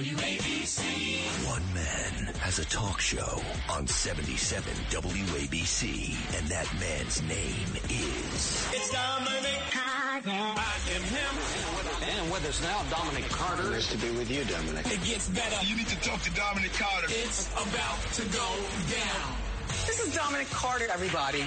WABC. One man has a talk show on 77 WABC, and that man's name is. It's Dominic Carter. I am him. And with us now, Dominic Carter. Nice to be with you, Dominic. It gets better. You need to talk to Dominic Carter. It's about to go down. This is Dominic Carter, everybody.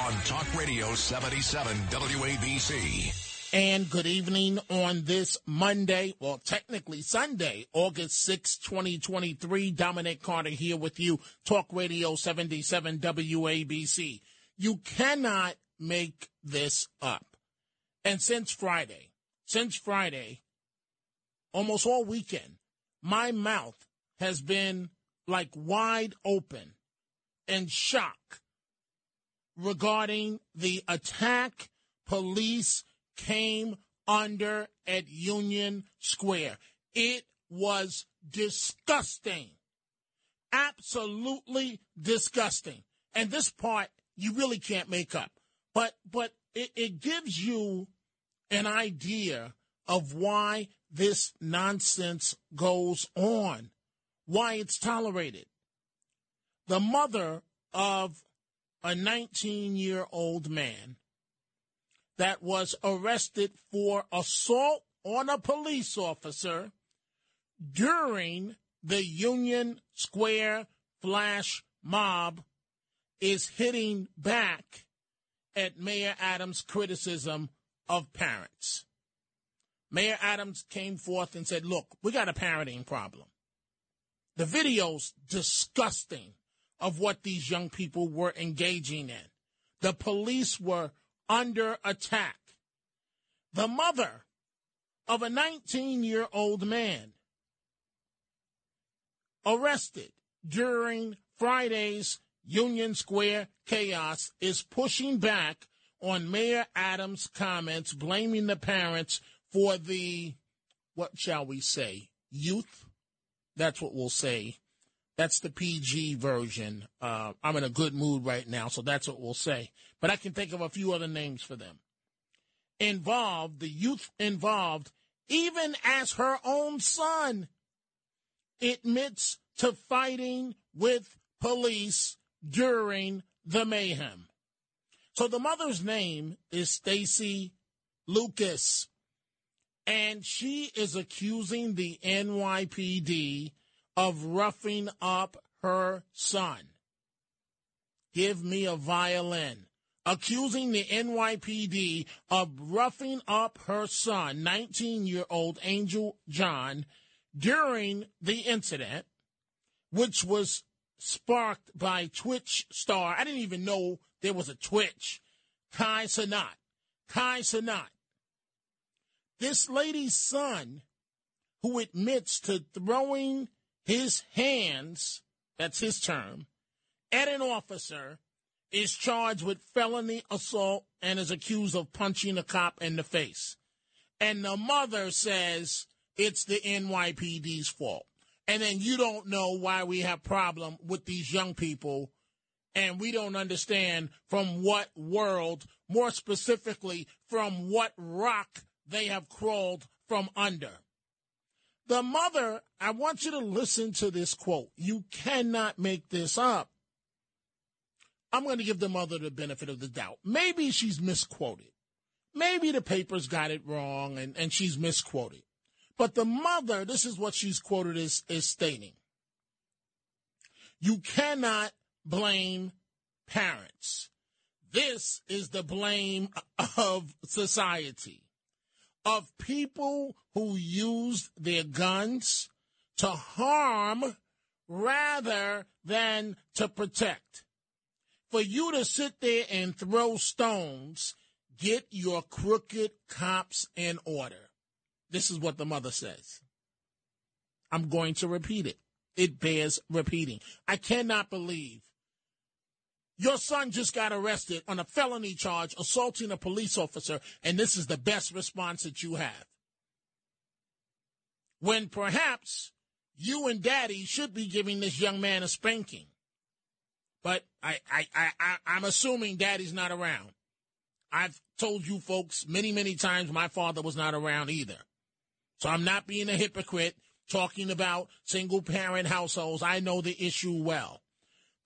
On Talk Radio 77 WABC. And good evening on this Monday, well, technically Sunday, August 6, 2023. Dominic Carter here with you, Talk Radio 77 WABC. You cannot make this up. And since Friday, since Friday, almost all weekend, my mouth has been like wide open in shock regarding the attack police came under at Union Square. It was disgusting. Absolutely disgusting. And this part you really can't make up. But but it, it gives you an idea of why this nonsense goes on, why it's tolerated. The mother of a 19 year old man that was arrested for assault on a police officer during the Union Square flash mob is hitting back at Mayor Adams' criticism of parents. Mayor Adams came forth and said, Look, we got a parenting problem. The video's disgusting of what these young people were engaging in. The police were under attack. The mother of a 19 year old man arrested during Friday's Union Square chaos is pushing back on Mayor Adams' comments, blaming the parents for the, what shall we say, youth? That's what we'll say. That's the PG version. Uh, I'm in a good mood right now, so that's what we'll say. But I can think of a few other names for them. Involved, the youth involved, even as her own son admits to fighting with police during the mayhem. So the mother's name is Stacy Lucas, and she is accusing the NYPD of roughing up her son. Give me a violin. Accusing the NYPD of roughing up her son, 19 year old Angel John, during the incident, which was sparked by Twitch star. I didn't even know there was a Twitch. Kai Cenat. Kai Cenat. This lady's son, who admits to throwing his hands, that's his term, at an officer is charged with felony assault and is accused of punching a cop in the face. And the mother says it's the NYPD's fault. And then you don't know why we have problem with these young people and we don't understand from what world, more specifically from what rock they have crawled from under. The mother, I want you to listen to this quote. You cannot make this up. I'm going to give the mother the benefit of the doubt. Maybe she's misquoted. Maybe the papers got it wrong and, and she's misquoted. But the mother, this is what she's quoted as, as stating. You cannot blame parents. This is the blame of society of people who used their guns to harm rather than to protect. For you to sit there and throw stones, get your crooked cops in order. This is what the mother says. I'm going to repeat it. It bears repeating. I cannot believe your son just got arrested on a felony charge assaulting a police officer, and this is the best response that you have. When perhaps you and daddy should be giving this young man a spanking. But I, I, I, I, I'm assuming daddy's not around. I've told you folks many, many times my father was not around either. So I'm not being a hypocrite. talking about single parent households. I know the issue well.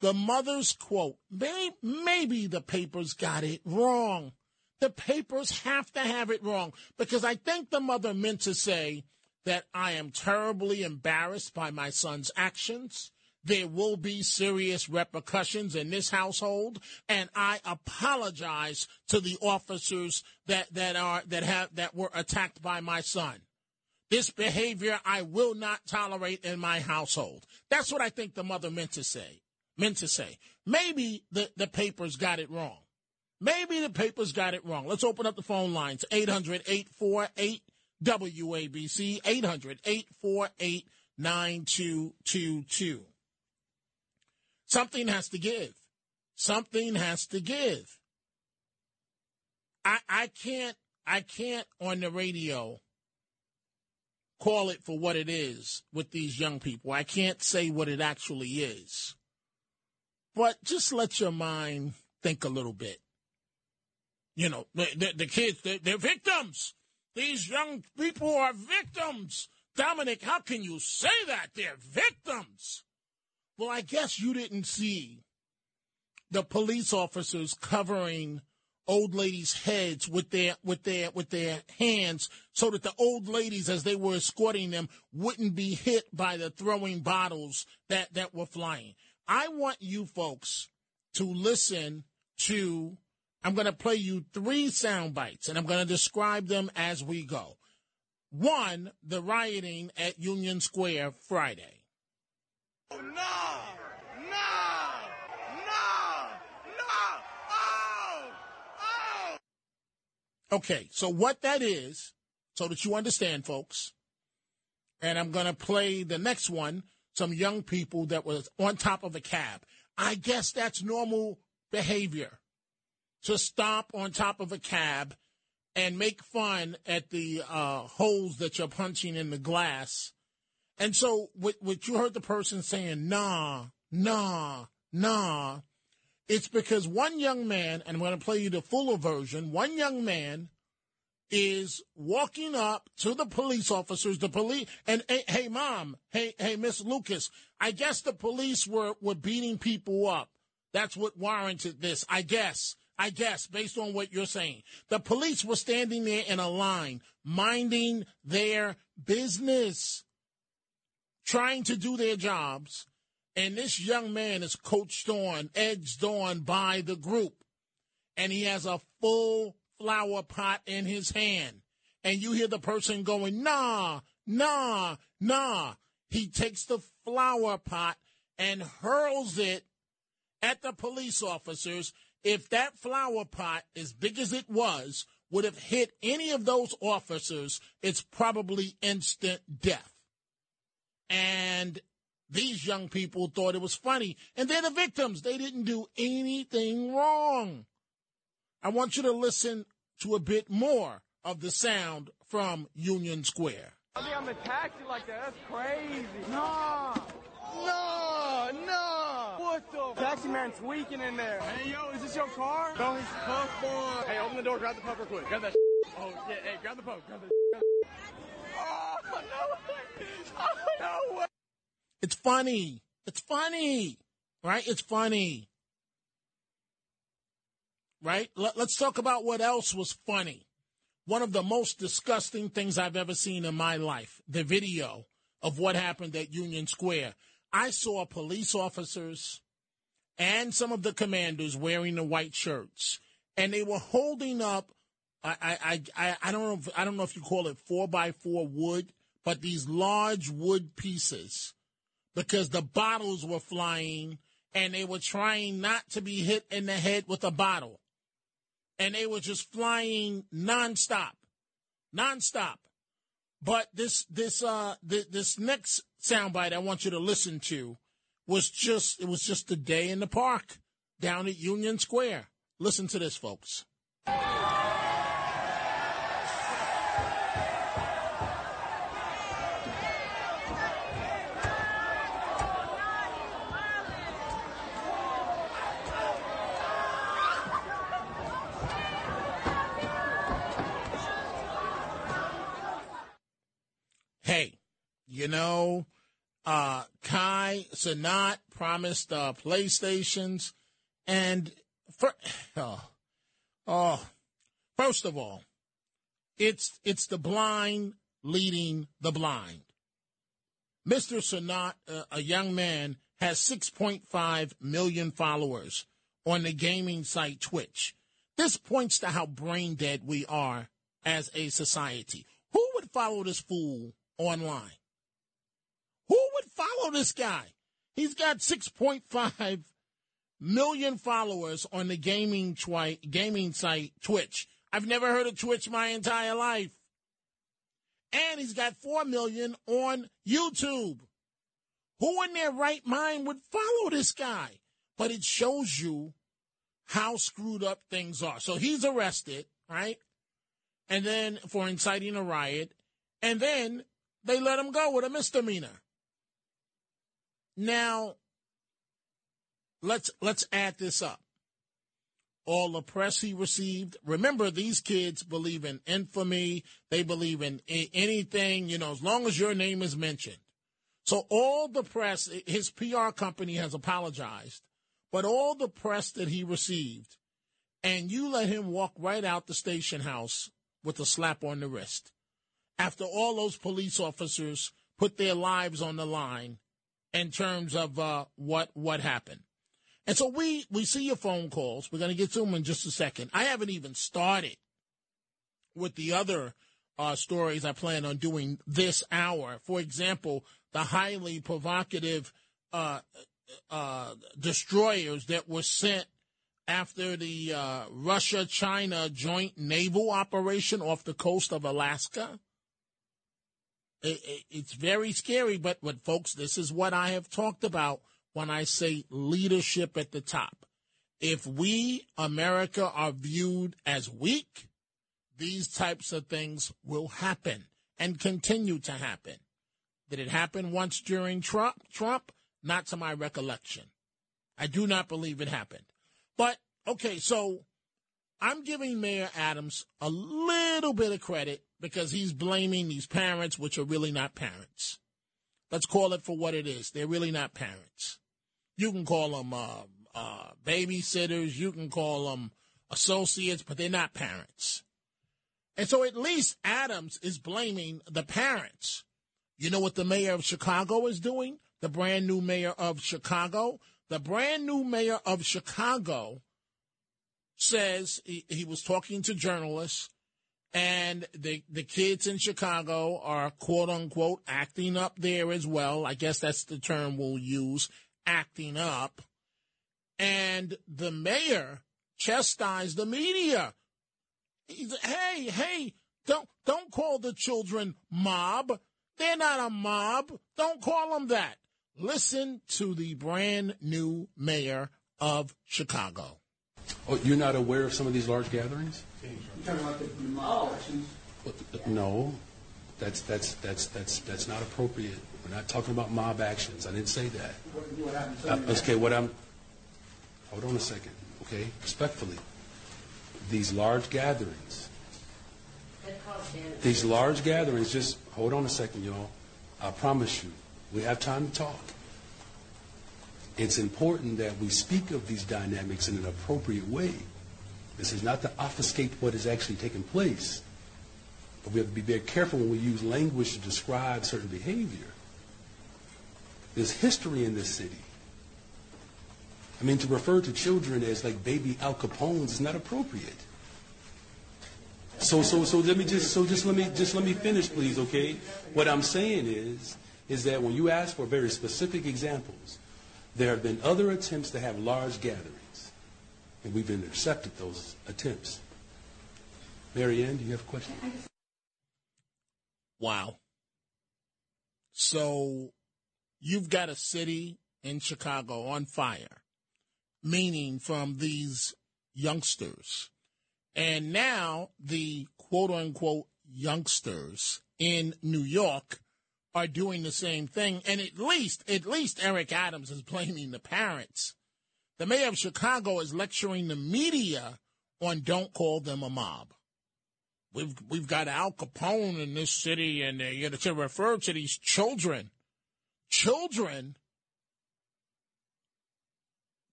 The mother's quote, May, maybe the papers got it wrong. The papers have to have it wrong because I think the mother meant to say that I am terribly embarrassed by my son's actions. There will be serious repercussions in this household, and I apologize to the officers that, that are that have that were attacked by my son. This behavior I will not tolerate in my household. That's what I think the mother meant to say. Meant to say. Maybe the, the papers got it wrong. Maybe the papers got it wrong. Let's open up the phone lines. 800 848 WABC, 800 848 9222. Something has to give. Something has to give. I, I can't, I can't on the radio call it for what it is with these young people. I can't say what it actually is. But just let your mind think a little bit. You know, the, the, the kids, they're, they're victims. These young people are victims. Dominic, how can you say that? They're victims. Well, I guess you didn't see the police officers covering old ladies' heads with their with their with their hands so that the old ladies as they were escorting them wouldn't be hit by the throwing bottles that that were flying. I want you folks to listen to I'm going to play you three sound bites and I'm going to describe them as we go. One, the rioting at Union Square Friday. Oh, no! No! No! No! Oh! Oh! Okay, so what that is, so that you understand, folks, and I'm going to play the next one some young people that was on top of a cab. I guess that's normal behavior to stop on top of a cab and make fun at the uh, holes that you're punching in the glass. And so, what, what you heard the person saying, nah, nah, nah, it's because one young man, and I'm going to play you the fuller version, one young man is walking up to the police officers, the police, and hey, mom, hey, hey, Miss Lucas, I guess the police were, were beating people up. That's what warranted this, I guess. I guess, based on what you're saying. The police were standing there in a line, minding their business, trying to do their jobs. And this young man is coached on, edged on by the group. And he has a full flower pot in his hand. And you hear the person going, nah, nah, nah. He takes the flower pot and hurls it at the police officers if that flower pot, as big as it was, would have hit any of those officers, it's probably instant death. And these young people thought it was funny. And they're the victims. They didn't do anything wrong. I want you to listen to a bit more of the sound from Union Square. I think I'm a taxi like that. That's crazy. No, no, no. What the? Taxi man tweaking in there. Hey, yo, is this your car? No, he's puff boy. Hey, open the door. Grab the puffer quick. Grab that. Oh, yeah. Hey, grab the puff. Grab the. Oh, no way. Oh, no way. It's funny. It's funny. Right? It's funny. Right? Let, let's talk about what else was funny. One of the most disgusting things I've ever seen in my life the video of what happened at Union Square. I saw police officers and some of the commanders wearing the white shirts, and they were holding up. I I I, I don't know if, I don't know if you call it four by four wood, but these large wood pieces, because the bottles were flying, and they were trying not to be hit in the head with a bottle, and they were just flying nonstop, nonstop. But this this uh th- this next soundbite I want you to listen to was just it was just a day in the park down at Union Square. Listen to this, folks. You know, uh, Kai Cenat promised uh, PlayStations. And for, oh, oh, first of all, it's it's the blind leading the blind. Mr. Cenat, uh, a young man, has 6.5 million followers on the gaming site Twitch. This points to how brain dead we are as a society. Who would follow this fool online? Follow this guy? He's got 6.5 million followers on the gaming twi- gaming site Twitch. I've never heard of Twitch my entire life. And he's got 4 million on YouTube. Who in their right mind would follow this guy? But it shows you how screwed up things are. So he's arrested, right? And then for inciting a riot. And then they let him go with a misdemeanor. Now, let's let's add this up. All the press he received. Remember, these kids believe in infamy. They believe in anything, you know, as long as your name is mentioned. So all the press, his PR company has apologized, but all the press that he received, and you let him walk right out the station house with a slap on the wrist. After all those police officers put their lives on the line in terms of uh, what what happened. And so we we see your phone calls. We're going to get to them in just a second. I haven't even started with the other uh, stories I plan on doing this hour. For example, the highly provocative uh, uh, destroyers that were sent after the uh, Russia China joint naval operation off the coast of Alaska. It, it, it's very scary, but, but folks, this is what I have talked about when I say leadership at the top. If we, America, are viewed as weak, these types of things will happen and continue to happen. Did it happen once during Trump? Trump? Not to my recollection. I do not believe it happened. But, okay, so I'm giving Mayor Adams a little bit of credit because he's blaming these parents, which are really not parents. Let's call it for what it is. They're really not parents. You can call them uh, uh, babysitters, you can call them associates, but they're not parents. And so at least Adams is blaming the parents. You know what the mayor of Chicago is doing? The brand new mayor of Chicago? The brand new mayor of Chicago says he, he was talking to journalists and the the kids in Chicago are quote unquote acting up there as well. I guess that's the term we'll use acting up. And the mayor chastised the media. He's, hey, hey, don't don't call the children mob. They're not a mob. Don't call them that. Listen to the brand new mayor of Chicago. Oh, you're not aware of some of these large gatherings? You're talking about the mock elections? No, that's that's that's that's that's not appropriate. We're not talking about mob actions. I didn't say that. Uh, okay, what I'm. Hold on a second. Okay, respectfully, these large gatherings. These large gatherings. Just hold on a second, y'all. I promise you, we have time to talk. It's important that we speak of these dynamics in an appropriate way. This is not to obfuscate what is actually taking place. But we have to be very careful when we use language to describe certain behavior. There's history in this city. I mean, to refer to children as like baby Al Capones is not appropriate. So, so, so let me just, so just let me, just let me finish, please, okay? What I'm saying is, is that when you ask for very specific examples, there have been other attempts to have large gatherings, and we've intercepted those attempts. Marianne, do you have a question? Wow. So you've got a city in Chicago on fire, meaning from these youngsters. And now the quote unquote youngsters in New York are doing the same thing. And at least, at least Eric Adams is blaming the parents. The mayor of Chicago is lecturing the media on don't call them a mob. we've we've got Al Capone in this city, and uh, you know to refer to these children, children,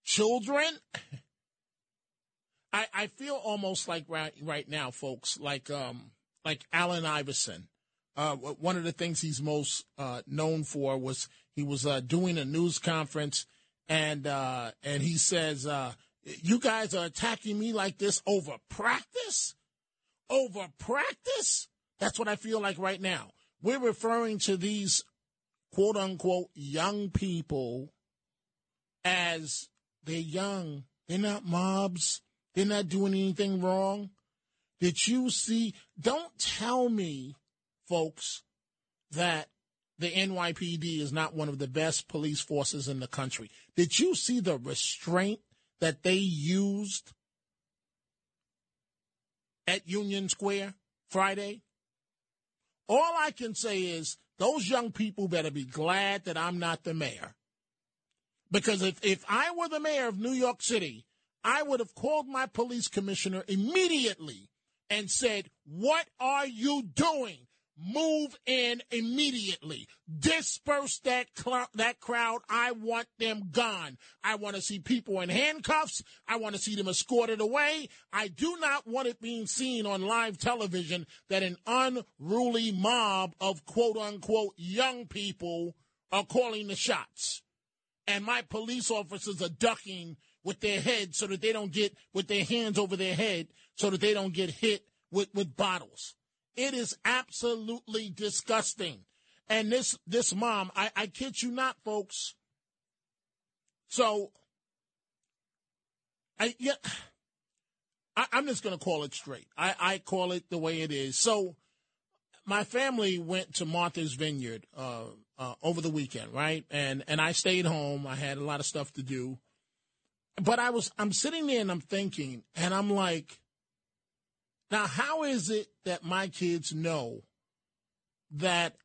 children. I I feel almost like right right now, folks, like um like Allen Iverson. Uh, one of the things he's most uh, known for was he was uh, doing a news conference, and uh, and he says, uh, "You guys are attacking me like this over practice." over practice? That's what I feel like right now. We're referring to these quote unquote young people as they're young. They're not mobs. They're not doing anything wrong. Did you see? Don't tell me, folks, that the NYPD is not one of the best police forces in the country. Did you see the restraint that they used at Union Square Friday? All I can say is those young people better be glad that I'm not the mayor. Because if, if I were the mayor of New York City, I would have called my police commissioner immediately and said, What are you doing? Move in immediately. Disperse that cl- that crowd. I want them gone. I want to see people in handcuffs. I want to see them escorted away. I do not want it being seen on live television that an unruly mob of quote unquote young people are calling the shots. And my police officers are ducking with their heads so that they don't get with their hands over their head so that they don't get hit with, with bottles. It is absolutely disgusting. And this this mom, I, I kid you not, folks. So I yeah I, am just gonna call it straight. I, I call it the way it is. So my family went to Martha's Vineyard uh, uh, over the weekend, right? And and I stayed home. I had a lot of stuff to do. But I was I'm sitting there and I'm thinking, and I'm like, now, how is it that my kids know that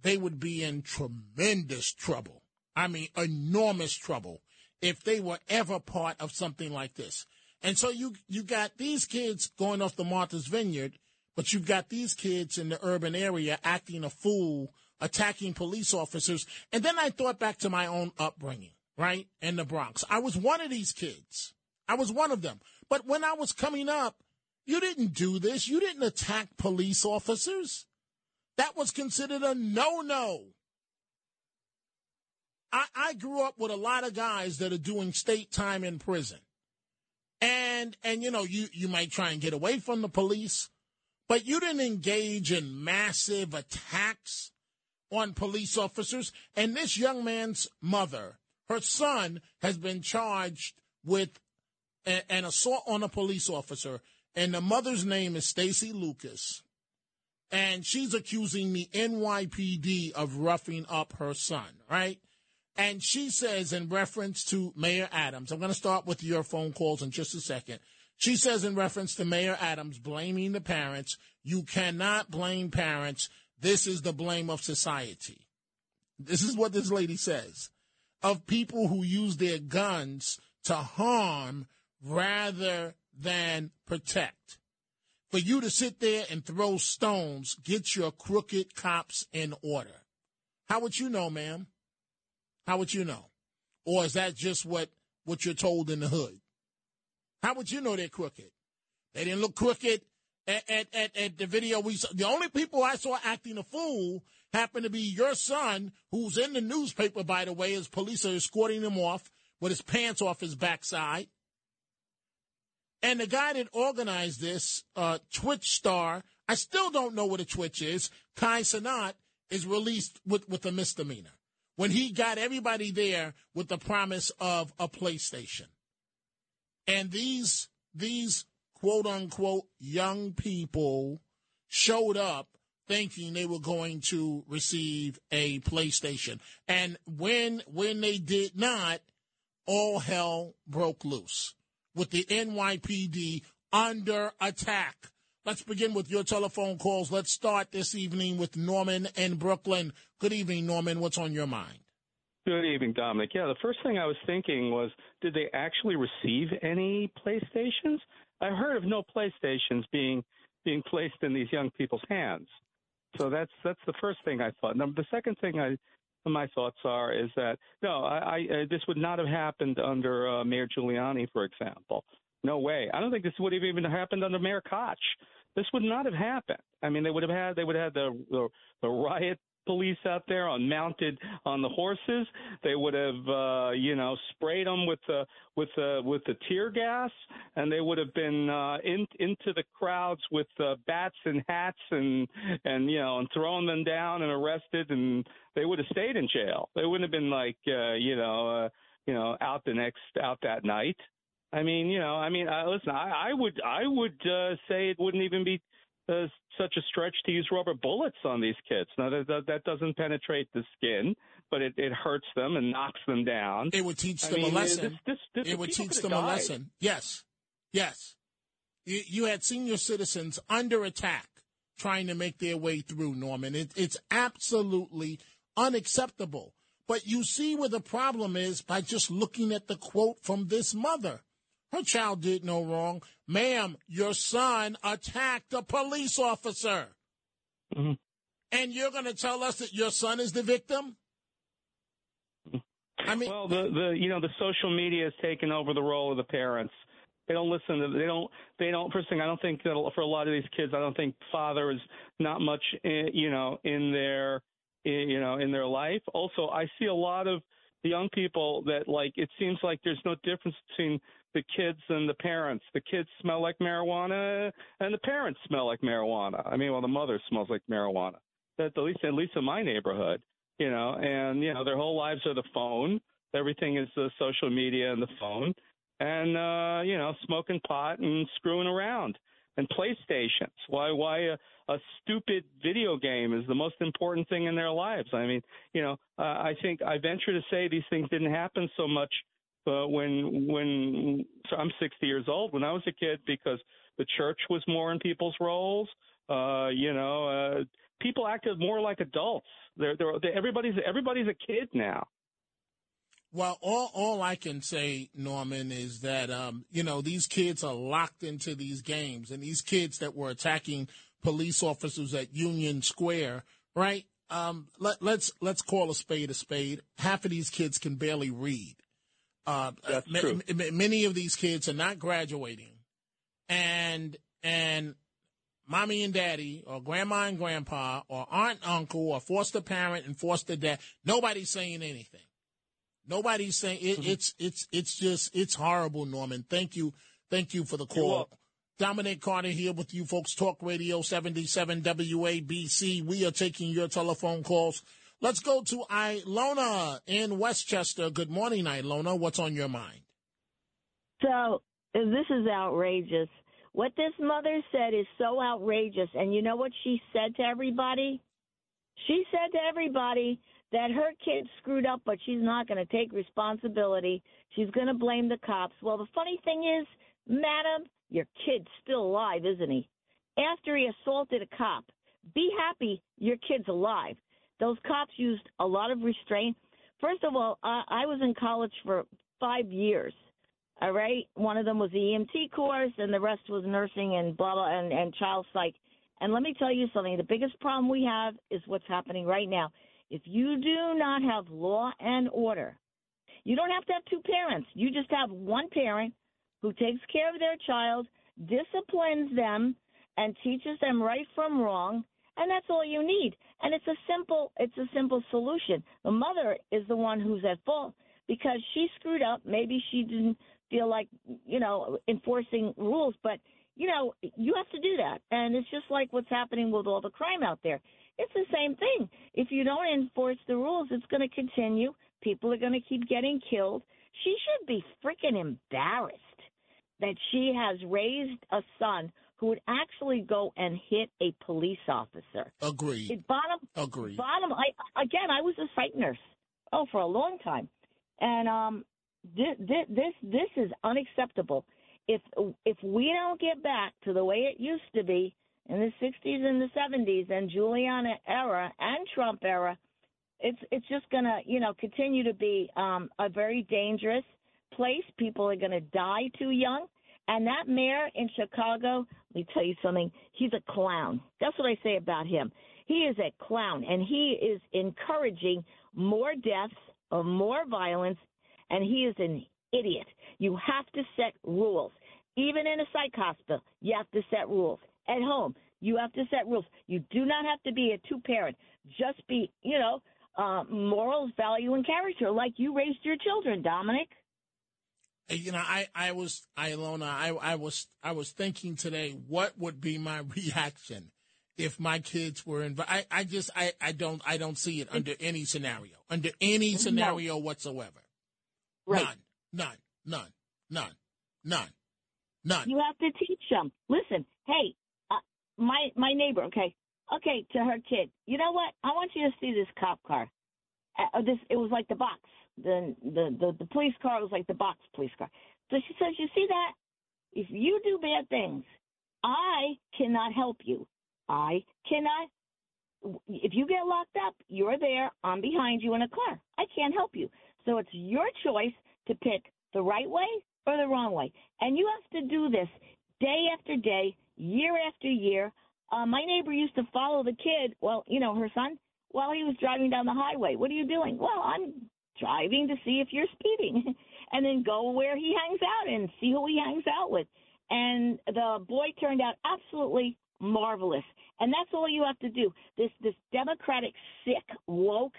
they would be in tremendous trouble? I mean, enormous trouble if they were ever part of something like this. And so you you got these kids going off the Martha's Vineyard, but you've got these kids in the urban area acting a fool, attacking police officers. And then I thought back to my own upbringing, right, in the Bronx. I was one of these kids. I was one of them. But when I was coming up, you didn't do this. You didn't attack police officers. That was considered a no no. I, I grew up with a lot of guys that are doing state time in prison. And and you know, you, you might try and get away from the police, but you didn't engage in massive attacks on police officers. And this young man's mother, her son, has been charged with a, an assault on a police officer and the mother's name is Stacy Lucas, and she's accusing the NYPD of roughing up her son, right? And she says, in reference to Mayor Adams, I'm going to start with your phone calls in just a second. She says, in reference to Mayor Adams blaming the parents, you cannot blame parents. This is the blame of society. This is what this lady says of people who use their guns to harm rather than protect. For you to sit there and throw stones, get your crooked cops in order. How would you know, ma'am? How would you know? Or is that just what, what you're told in the hood? How would you know they're crooked? They didn't look crooked at, at, at, at the video we saw. The only people I saw acting a fool happened to be your son, who's in the newspaper, by the way, as police are escorting him off with his pants off his backside. And the guy that organized this, uh, Twitch star, I still don't know what a Twitch is. Kai Cenat is released with, with a misdemeanor when he got everybody there with the promise of a PlayStation. And these, these quote unquote young people showed up thinking they were going to receive a PlayStation. And when, when they did not, all hell broke loose with the NYPD under attack. Let's begin with your telephone calls. Let's start this evening with Norman in Brooklyn. Good evening, Norman. What's on your mind? Good evening, Dominic. Yeah, the first thing I was thinking was did they actually receive any PlayStations? I heard of no PlayStations being being placed in these young people's hands. So that's that's the first thing I thought. Now, the second thing I my thoughts are is that no, I, I uh, this would not have happened under uh, Mayor Giuliani, for example. No way. I don't think this would have even happened under Mayor Koch. This would not have happened. I mean, they would have had they would have had the the, the riot police out there on mounted on the horses. They would have, uh, you know, sprayed them with the with the with the tear gas, and they would have been uh, in, into the crowds with uh, bats and hats and and you know and thrown them down and arrested, and they would have stayed in jail. They wouldn't have been like, uh, you know, uh, you know, out the next out that night. I mean, you know, I mean, uh, listen, I, I would, I would uh, say it wouldn't even be uh, such a stretch to use rubber bullets on these kids. Now that that doesn't penetrate the skin, but it, it hurts them and knocks them down. It would teach I them mean, a lesson. This, this, this, it would teach them have a lesson. Yes, yes. You, you had senior citizens under attack trying to make their way through. Norman, it, it's absolutely unacceptable. But you see where the problem is by just looking at the quote from this mother. Her child did no wrong. Ma'am, your son attacked a police officer. Mhm. And you're going to tell us that your son is the victim? I mean, well, the the you know the social media has taken over the role of the parents. They don't listen to they don't they don't first thing I don't think that for a lot of these kids I don't think father is not much in, you know in their in, you know in their life. Also, I see a lot of the young people that like it seems like there's no difference between the kids and the parents. The kids smell like marijuana and the parents smell like marijuana. I mean, well the mother smells like marijuana. At least at least in my neighborhood you know, and you know their whole lives are the phone. Everything is the social media and the phone, and uh, you know, smoking pot and screwing around and PlayStations. Why? Why a, a stupid video game is the most important thing in their lives? I mean, you know, uh, I think I venture to say these things didn't happen so much uh, when when so I'm 60 years old. When I was a kid, because the church was more in people's roles. Uh, you know, uh, people acted more like adults. They're, they're, they everybody's everybody's a kid now. Well, all all I can say, Norman, is that um, you know these kids are locked into these games, and these kids that were attacking police officers at Union Square, right? Um, let, let's let's call a spade a spade. Half of these kids can barely read. Uh, That's true. ma- many of these kids are not graduating, and and mommy and daddy, or grandma and grandpa, or aunt and uncle, or foster parent and foster dad, nobody's saying anything. Nobody's saying it, Mm-hmm. it's it's it's just it's horrible, Norman. Thank you, thank you for the call. Dominic Carter here with you folks. Talk Radio 77 WABC. We are taking your telephone calls. Let's go to Ilona in Westchester. Good morning, Ilona. What's on your mind? So this is outrageous. What this mother said is so outrageous. And you know what she said to everybody? She said to everybody that her kid screwed up, but she's not going to take responsibility. She's going to blame the cops. Well, the funny thing is, madam, your kid's still alive, isn't he? After he assaulted a cop, be happy your kid's alive. Those cops used a lot of restraint. First of all, I, I was in college for five years. All right, one of them was the EMT course, and the rest was nursing and blah blah and, and child psych. And let me tell you something: the biggest problem we have is what's happening right now. If you do not have law and order, you don't have to have two parents. You just have one parent who takes care of their child, disciplines them, and teaches them right from wrong, and that's all you need. And it's a simple it's a simple solution. The mother is the one who's at fault because she screwed up. Maybe she didn't feel like, you know, enforcing rules, but you know, you have to do that. And it's just like what's happening with all the crime out there. It's the same thing. If you don't enforce the rules, it's going to continue. People are going to keep getting killed. She should be freaking embarrassed that she has raised a son who would actually go and hit a police officer. Agreed. It bottom Agreed. bottom I again I was a site nurse. Oh, for a long time. And um this this this is unacceptable. If if we don't get back to the way it used to be in the 60s and the 70s and Giuliani era and Trump era, it's it's just going to, you know, continue to be um a very dangerous place. People are going to die too young And that mayor in Chicago, let me tell you something, he's a clown. That's what I say about him. He is a clown, and he is encouraging more deaths, or more violence, and he is an idiot. You have to set rules. Even in a psych hospital, you have to set rules. At home, you have to set rules. You do not have to be a two parent. Just be, you know, uh, morals, value, and character, like you raised your children, Dominic. You know, I, I was, Ilona, I, I was, I was thinking today, what would be my reaction if my kids were invited? I, I just, I, I don't, I don't see it under any scenario, under any scenario no. whatsoever. Right. None, none, none, none, none, none. You have to teach them. Listen, hey, uh, my my neighbor, okay, okay, to her kid. You know what? I want you to see this cop car. Uh, this it was like the box. The, the the the police car was like the box police car. So she says, "You see that? If you do bad things, I cannot help you. I cannot. If you get locked up, you're there. I'm behind you in a car. I can't help you. So it's your choice to pick the right way or the wrong way. And you have to do this day after day, year after year. Uh, my neighbor used to follow the kid, well, you know, her son, while he was driving down the highway. What are you doing? Well, I'm driving to see if you're speeding and then go where he hangs out and see who he hangs out with. And the boy turned out absolutely marvelous. And that's all you have to do. This this democratic sick woke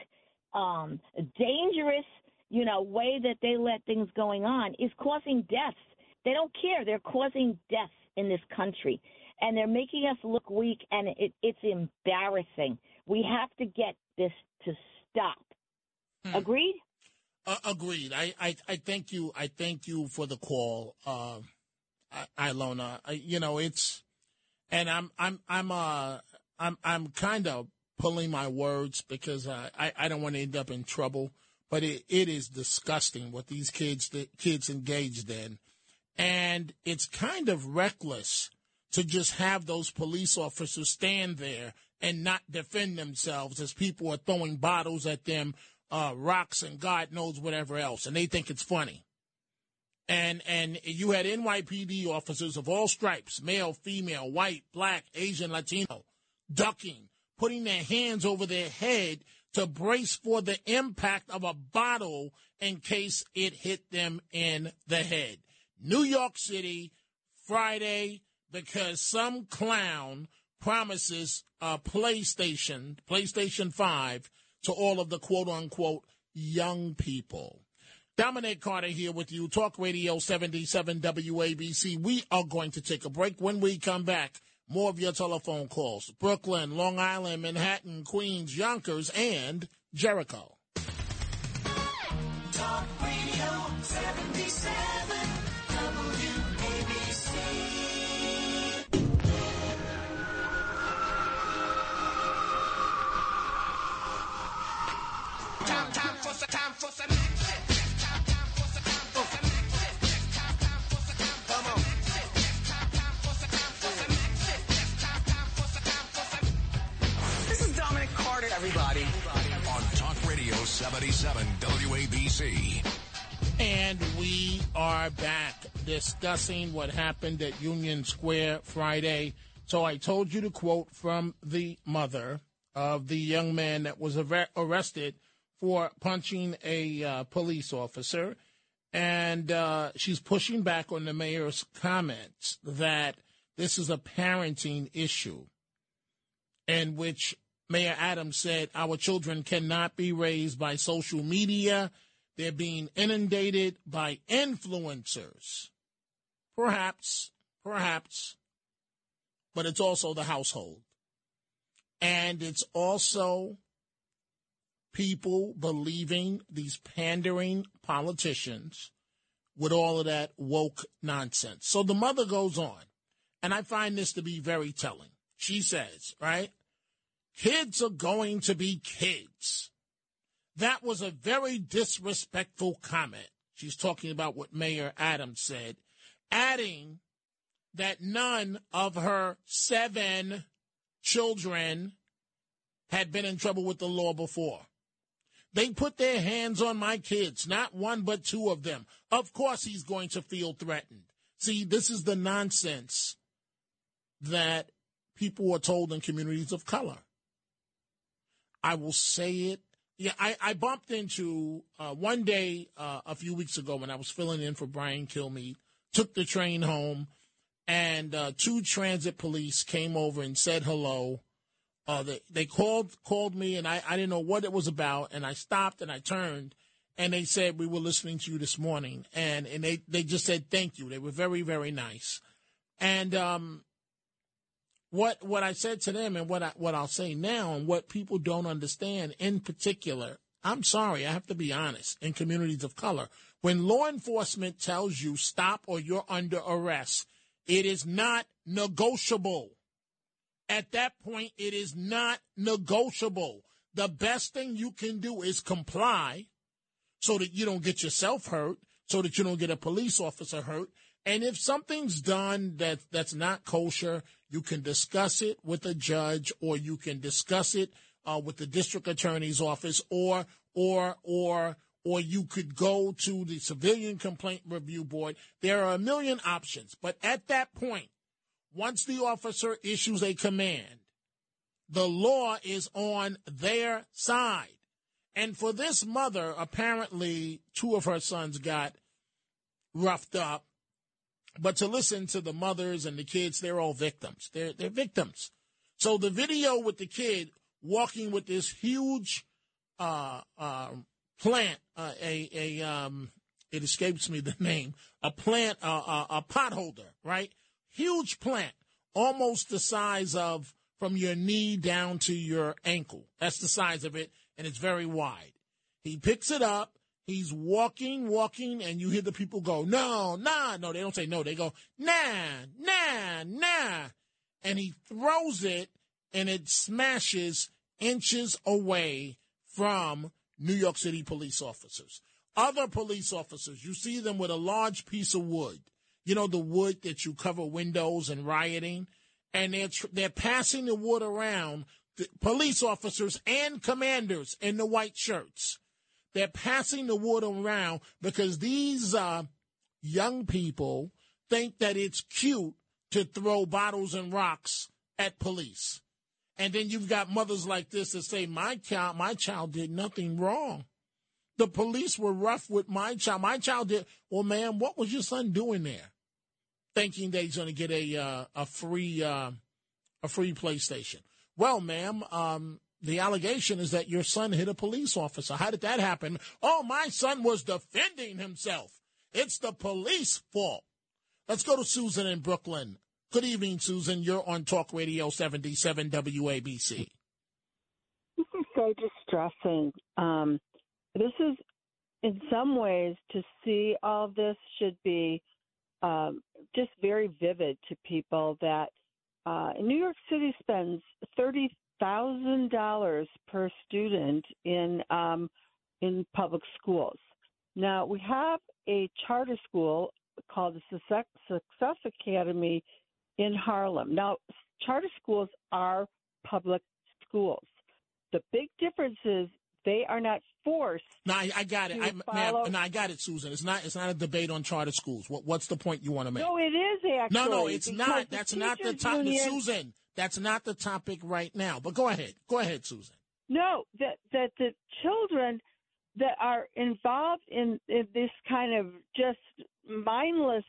um dangerous, you know, way that they let things going on is causing deaths. They don't care. They're causing deaths in this country and they're making us look weak, and it, it's embarrassing. We have to get this to stop. Hmm. Agreed? Uh, agreed. I, I, I thank you. I thank you for the call, uh, Ilona. I, you know, it's, and I'm, I'm, I'm, uh, I'm, I'm kind of pulling my words because I, I don't want to end up in trouble. But it, it is disgusting what these kids, the kids engaged in, and it's kind of reckless to just have those police officers stand there and not defend themselves as people are throwing bottles at them, uh, rocks and God knows whatever else, and they think it's funny. And and you had NYPD officers of all stripes, male, female, white, black, Asian, Latino, ducking, putting their hands over their head to brace for the impact of a bottle in case it hit them in the head. New York City, Friday, because some clown promises a PlayStation, PlayStation 5, to all of the quote unquote young people. Dominic Carter here with you, Talk Radio 77 WABC. We are going to take a break. When we come back, more of your telephone calls. Brooklyn, Long Island, Manhattan, Queens, Yonkers, and Jericho. Talk Radio 77 This is Dominic Carter, everybody. On Talk Radio 77 WABC. And we are back discussing what happened at Union Square Friday. So I told you to quote from the mother of the young man that was arrested for punching a uh, police officer. And uh, she's pushing back on the mayor's comments that this is a parenting issue, in which Mayor Adams said our children cannot be raised by social media. They're being inundated by influencers. Perhaps, perhaps, but it's also the household. And it's also people believing these pandering politicians with all of that woke nonsense. So the mother goes on, and I find this to be very telling. She says, right? Kids are going to be kids. That was a very disrespectful comment. She's talking about what Mayor Adams said, adding that none of her seven children had been in trouble with the law before. They put their hands on my kids, not one but two of them. Of course he's going to feel threatened. See, this is the nonsense that people are told in communities of color. I will say it. Yeah, I, I bumped into uh, one day uh, a few weeks ago when I was filling in for Brian Kilmeade, took the train home, and uh, two transit police came over and said hello. Uh, they, they called called me, and I, I didn't know what it was about, and I stopped and I turned, and they said we were listening to you this morning, and and they they just said thank you. They were very very nice, and um, what what I said to them and what I what I'll say now and what people don't understand in particular, I'm sorry, I have to be honest, in communities of color, when law enforcement tells you stop or you're under arrest, it is not negotiable. At that point, it is not negotiable. The best thing you can do is comply so that you don't get yourself hurt, so that you don't get a police officer hurt. And if something's done that that's not kosher, you can discuss it with a judge, or you can discuss it uh, with the district attorney's office, or or or or you could go to the civilian complaint review board. There are a million options, but at that point, once the officer issues a command, the law is on their side. And for this mother, apparently two of her sons got roughed up but to listen to the mothers and the kids, they're all victims. They're they're victims. So the video with the kid walking with this huge uh, uh, plant, uh, a a um, it escapes me the name, a plant, uh, a pot holder, right? Huge plant, almost the size of from your knee down to your ankle. That's the size of it, and it's very wide. He picks it up He's walking, walking, and you hear the people go, no, nah. No, they don't say no. They go, nah, nah, nah. And he throws it and it smashes inches away from New York City police officers. Other police officers, you see them with a large piece of wood. You know, the wood that you cover windows and rioting. And they're, they're passing the wood around, the police officers and commanders in the white shirts. They're passing the wood around because these uh, young people think that it's cute to throw bottles and rocks at police. And then you've got mothers like this that say, "My child, my child did nothing wrong. The police were rough with my child. My child did." Well, ma'am, what was your son doing there? Thinking that he's going to get a uh, a free uh, a free PlayStation. Well, ma'am, um, the allegation is that your son hit a police officer. How did that happen? Oh, my son was defending himself. It's the police fault. Let's go to Susan in Brooklyn. Good evening, Susan. You're on Talk Radio 77 WABC. This is so distressing. Um, this is, in some ways, to see all of this should be um, just very vivid to people that uh, New York City spends 30 thousand dollars per student in um, in public schools. Now we have a charter school called the Success, Success Academy in Harlem. Now charter schools are public schools. The big difference is they are not forced. No, I, I got it. I, no, I got it, Susan. It's not. It's not a debate on charter schools. What, what's the point you want to make? No, it is actually. No, no, it's not. That's not the topic, Susan. That's not the topic right now. But go ahead. Go ahead, Susan. No, that that the children that are involved in, in this kind of just mindless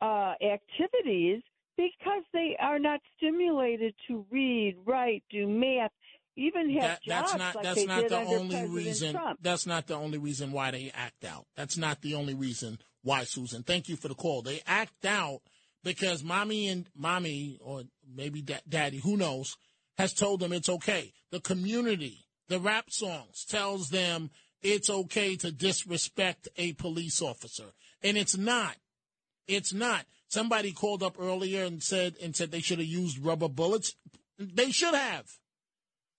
uh, activities because they are not stimulated to read, write, do math, even have that, jobs that's not like that's not the only President reason Trump. that's not the only reason why they act out. That's not the only reason why susan. Thank you for the call. They act out because mommy and mommy or maybe da- daddy who knows has told them it's okay. The community the rap songs tells them it's okay to disrespect a police officer. And it's not it's not. Somebody called up earlier and said and said they should have used rubber bullets. They should have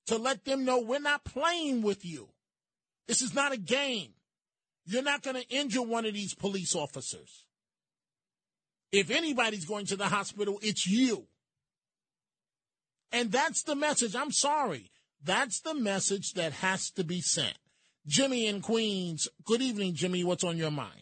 to let them know we're not playing with you. This is not a game. You're not going to injure one of these police officers. If anybody's going to the hospital, it's you. And that's the message. I'm sorry. That's the message that has to be sent. Jimmy in Queens. Good evening, Jimmy. What's on your mind?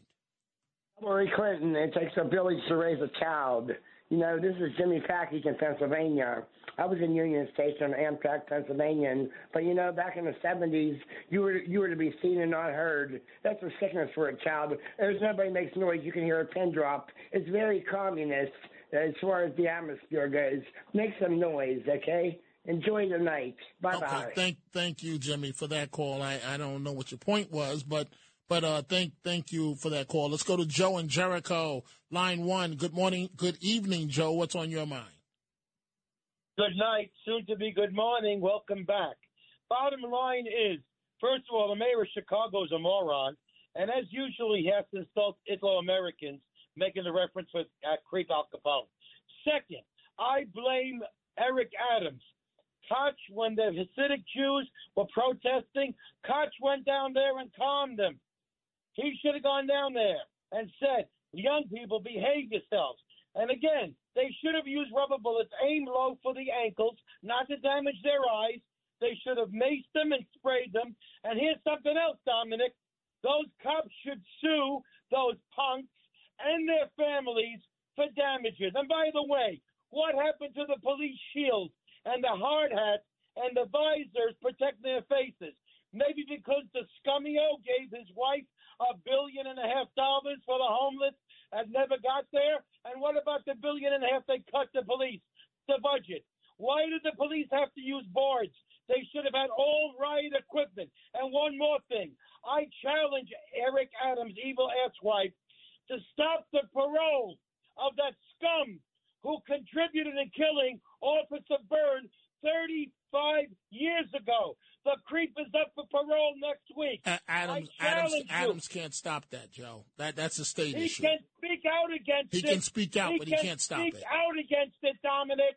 Hillary Clinton, it takes a village to raise a child. You know, this is Jimmy Package in Pennsylvania. I was in Union Station, Amtrak, Pennsylvania, but you know, back in the '70s, you were you were to be seen and not heard. That's a sickness for a child. There's nobody makes noise. You can hear a pin drop. It's very communist as far as the atmosphere goes. Make some noise, okay? Enjoy the night. Bye bye. Okay, thank thank you, Jimmy, for that call. I, I don't know what your point was, but but uh, thank thank you for that call. Let's go to Joe and Jericho, line one. Good morning, good evening, Joe. What's on your mind? Good night, soon to be good morning. Welcome back. Bottom line is, first of all, the mayor of Chicago is a moron, and as usual, he has to insult Italo Americans, making the reference with uh, Creep Al Capone. Second, I blame Eric Adams. Koch, when the Hasidic Jews were protesting, Koch went down there and calmed them. He should have gone down there and said, young people, behave yourselves. And again, they should have used rubber bullets aimed low for the ankles, not to damage their eyes. They should have maced them and sprayed them. And here's something else, Dominic. Those cops should sue those punks and their families for damages. And by the way, what happened to the police shields and the hard hats and the visors protecting their faces? Maybe because the scummio gave his wife a billion and a half dollars for the homeless and never got there? And what about the billion and a half they cut the police, the budget? Why did the police have to use boards? They should have had all right equipment. And one more thing. I challenge Eric Adams' evil ass wife to stop the parole of that scum who contributed in killing Officer Byrne 35 years ago. The creep is up for parole next week. Uh, Adams, I Adams, challenge you. Adams can't stop that, Joe. That that's a state He issue. can speak out against He it. He can speak out, but he can't stop it. speak out against it, Dominic.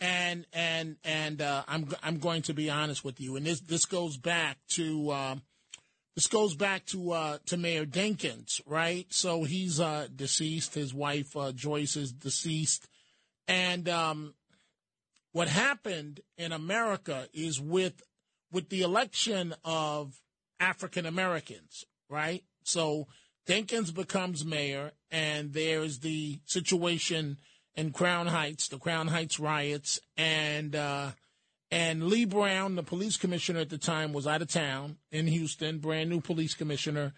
and and and uh, I'm I'm going to be honest with you, and this this goes back to um, this goes back to uh, to Mayor Dinkins, right? So he's uh, deceased. His wife uh, Joyce is deceased, and um, what happened in America is with with the election of African Americans, right? So Dinkins becomes mayor, and there's the situation in Crown Heights, the Crown Heights riots, and uh, and Lee Brown, the police commissioner at the time, was out of town in Houston, brand new police commissioner,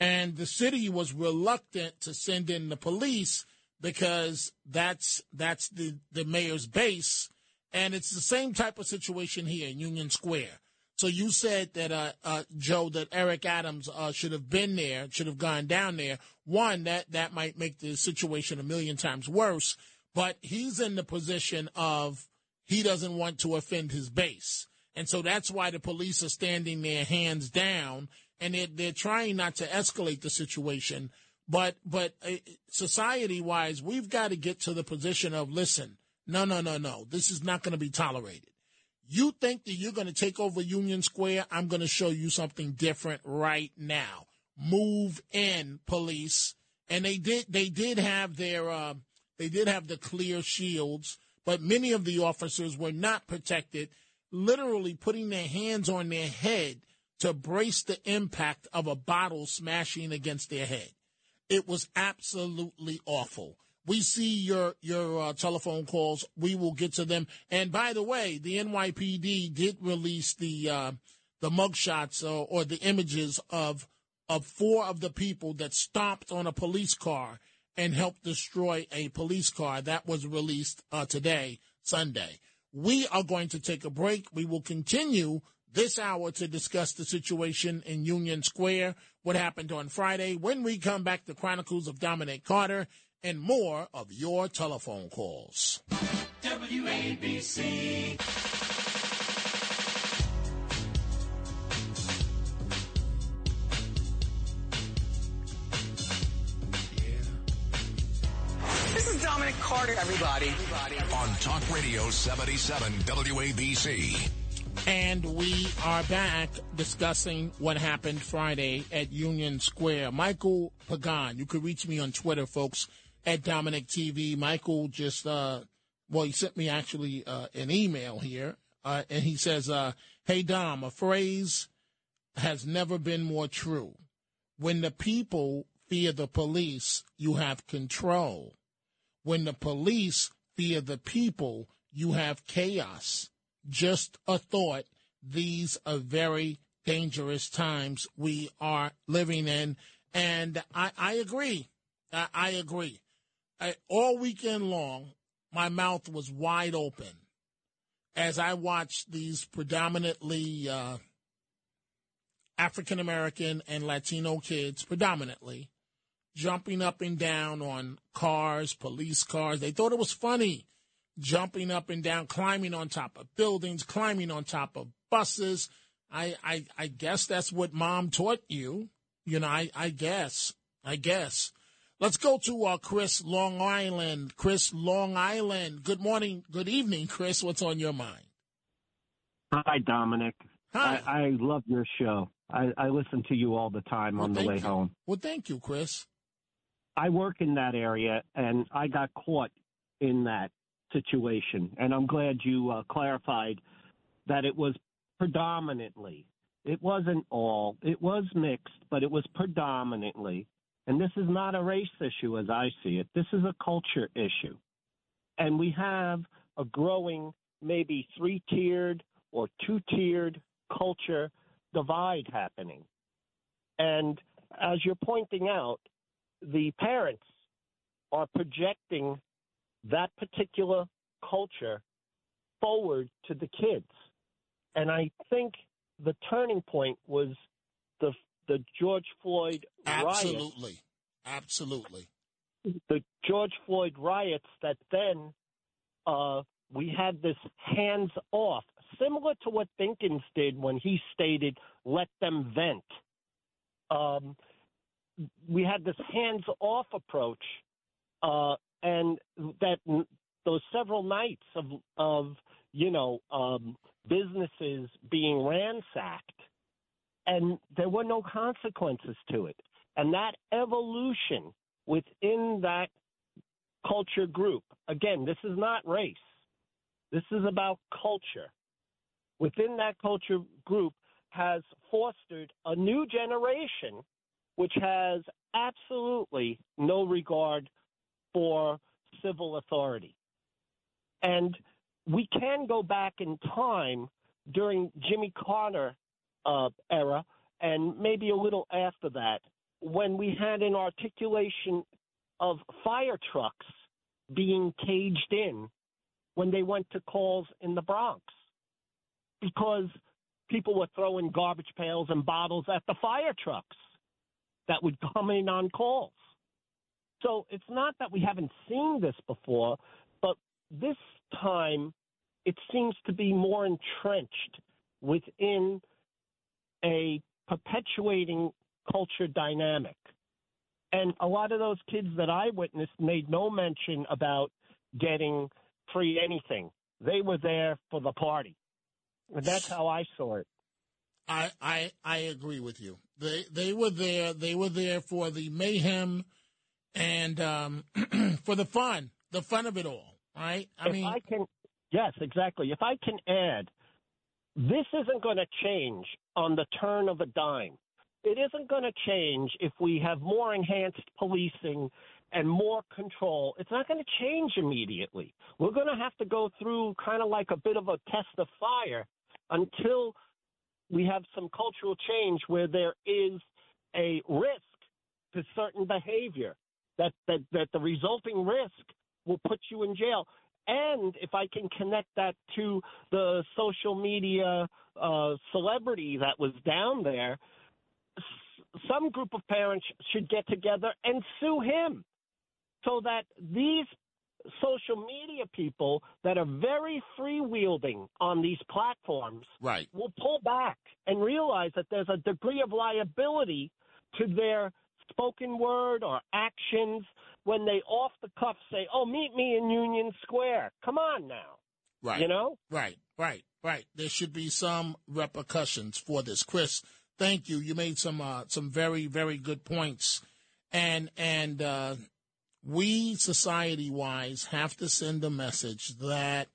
and the city was reluctant to send in the police because that's that's the the mayor's base, and it's the same type of situation here in Union Square. So you said that, uh, uh, Joe, that Eric Adams uh, should have been there, should have gone down there. One, that that might make the situation a million times worse. But he's in the position of he doesn't want to offend his base, and so that's why the police are standing there, hands down, and they're they're trying not to escalate the situation. But but uh, society wise, we've got to get to the position of listen, no, no, no, no, this is not going to be tolerated. You think that you're going to take over Union Square? I'm going to show you something different right now. Move in, police. And they did. They did have their. Uh, they did have the clear shields, but many of the officers were not protected. Literally putting their hands on their head to brace the impact of a bottle smashing against their head. It was absolutely awful. We see your your uh, telephone calls. We will get to them. And by the way, the NYPD did release the uh, the mugshots uh, or the images of of four of the people that stomped on a police car and helped destroy a police car. That was released uh, today, Sunday. We are going to take a break. We will continue this hour to discuss the situation in Union Square, what happened on Friday. When we come back, the Chronicles of Dominic Carter and more of your telephone calls. WABC. This is Dominic Carter, everybody. On Talk Radio 77 WABC. And we are back discussing what happened Friday at Union Square. Michael Pagan, you can reach me on Twitter, folks, at Dominic TV. Michael just, uh, well, he sent me actually uh, an email here, uh, and he says, uh, Hey, Dom, a phrase has never been more true. When the people fear the police, you have control. When the police fear the people, you have chaos. Just a thought. These are very dangerous times we are living in. And I, I agree. I, I agree. I, all weekend long, my mouth was wide open as I watched these predominantly uh, African American and Latino kids, predominantly, jumping up and down on cars, police cars. They thought it was funny, jumping up and down, climbing on top of buildings, climbing on top of buses. I, I, I guess that's what mom taught you. You know, I, I guess. I guess. Let's go to uh, Chris Long Island. Chris Long Island. Good morning. Good evening, Chris. What's on your mind? Hi, Dominic. Hi. I, I love your show. I, I listen to you all the time on the way you. home. Well, thank you, Chris. I work in that area, and I got caught in that situation. And I'm glad you uh, clarified that it was predominantly. It wasn't all. It was mixed, but it was predominantly. And this is not a race issue as I see it. This is a culture issue. And we have a growing, maybe three tiered or two tiered culture divide happening. And as you're pointing out, the parents are projecting that particular culture forward to the kids. And I think the turning point was the the George Floyd riots Absolutely. Absolutely. the George Floyd riots that then uh, we had this hands off, similar to what Dinkins did when he stated, let them vent. Um, we had this hands off approach, uh, and that those several nights of, of you know, um, businesses being ransacked, and there were no consequences to it. And that evolution within that culture group, again, this is not race, this is about culture. Within that culture group has fostered a new generation which has absolutely no regard for civil authority. And we can go back in time during Jimmy Carter uh, era and maybe a little after that when we had an articulation of fire trucks being caged in when they went to calls in the Bronx because people were throwing garbage pails and bottles at the fire trucks that would come in on calls. So it's not that we haven't seen this before, but this time it seems to be more entrenched within a perpetuating culture dynamic. And a lot of those kids that I witnessed made no mention about getting free anything. They were there for the party. And that's how I saw it. I, I I agree with you. They they were there. They were there for the mayhem and um, for the fun, the fun of it all. Right? I if mean, I can, yes, exactly. If I can add, this isn't going to change on the turn of a dime. It isn't going to change if we have more enhanced policing and more control. It's not going to change immediately. We're going to have to go through kind of like a bit of a test of fire until we have some cultural change where there is a risk to certain behavior that, that, that the resulting risk will put you in jail. And if I can connect that to the social media uh, celebrity that was down there, s- some group of parents should get together and sue him so that these social media people that are very free wielding on these platforms right. will pull back and realize that there's a degree of liability to their spoken word or actions when they off the cuff say, "Oh, meet me in Union Square." Come on now. Right. You know? Right, right, right. There should be some repercussions for this. Chris, thank you. You made some uh, some very, very good points. And and uh, we society wise have to send a message that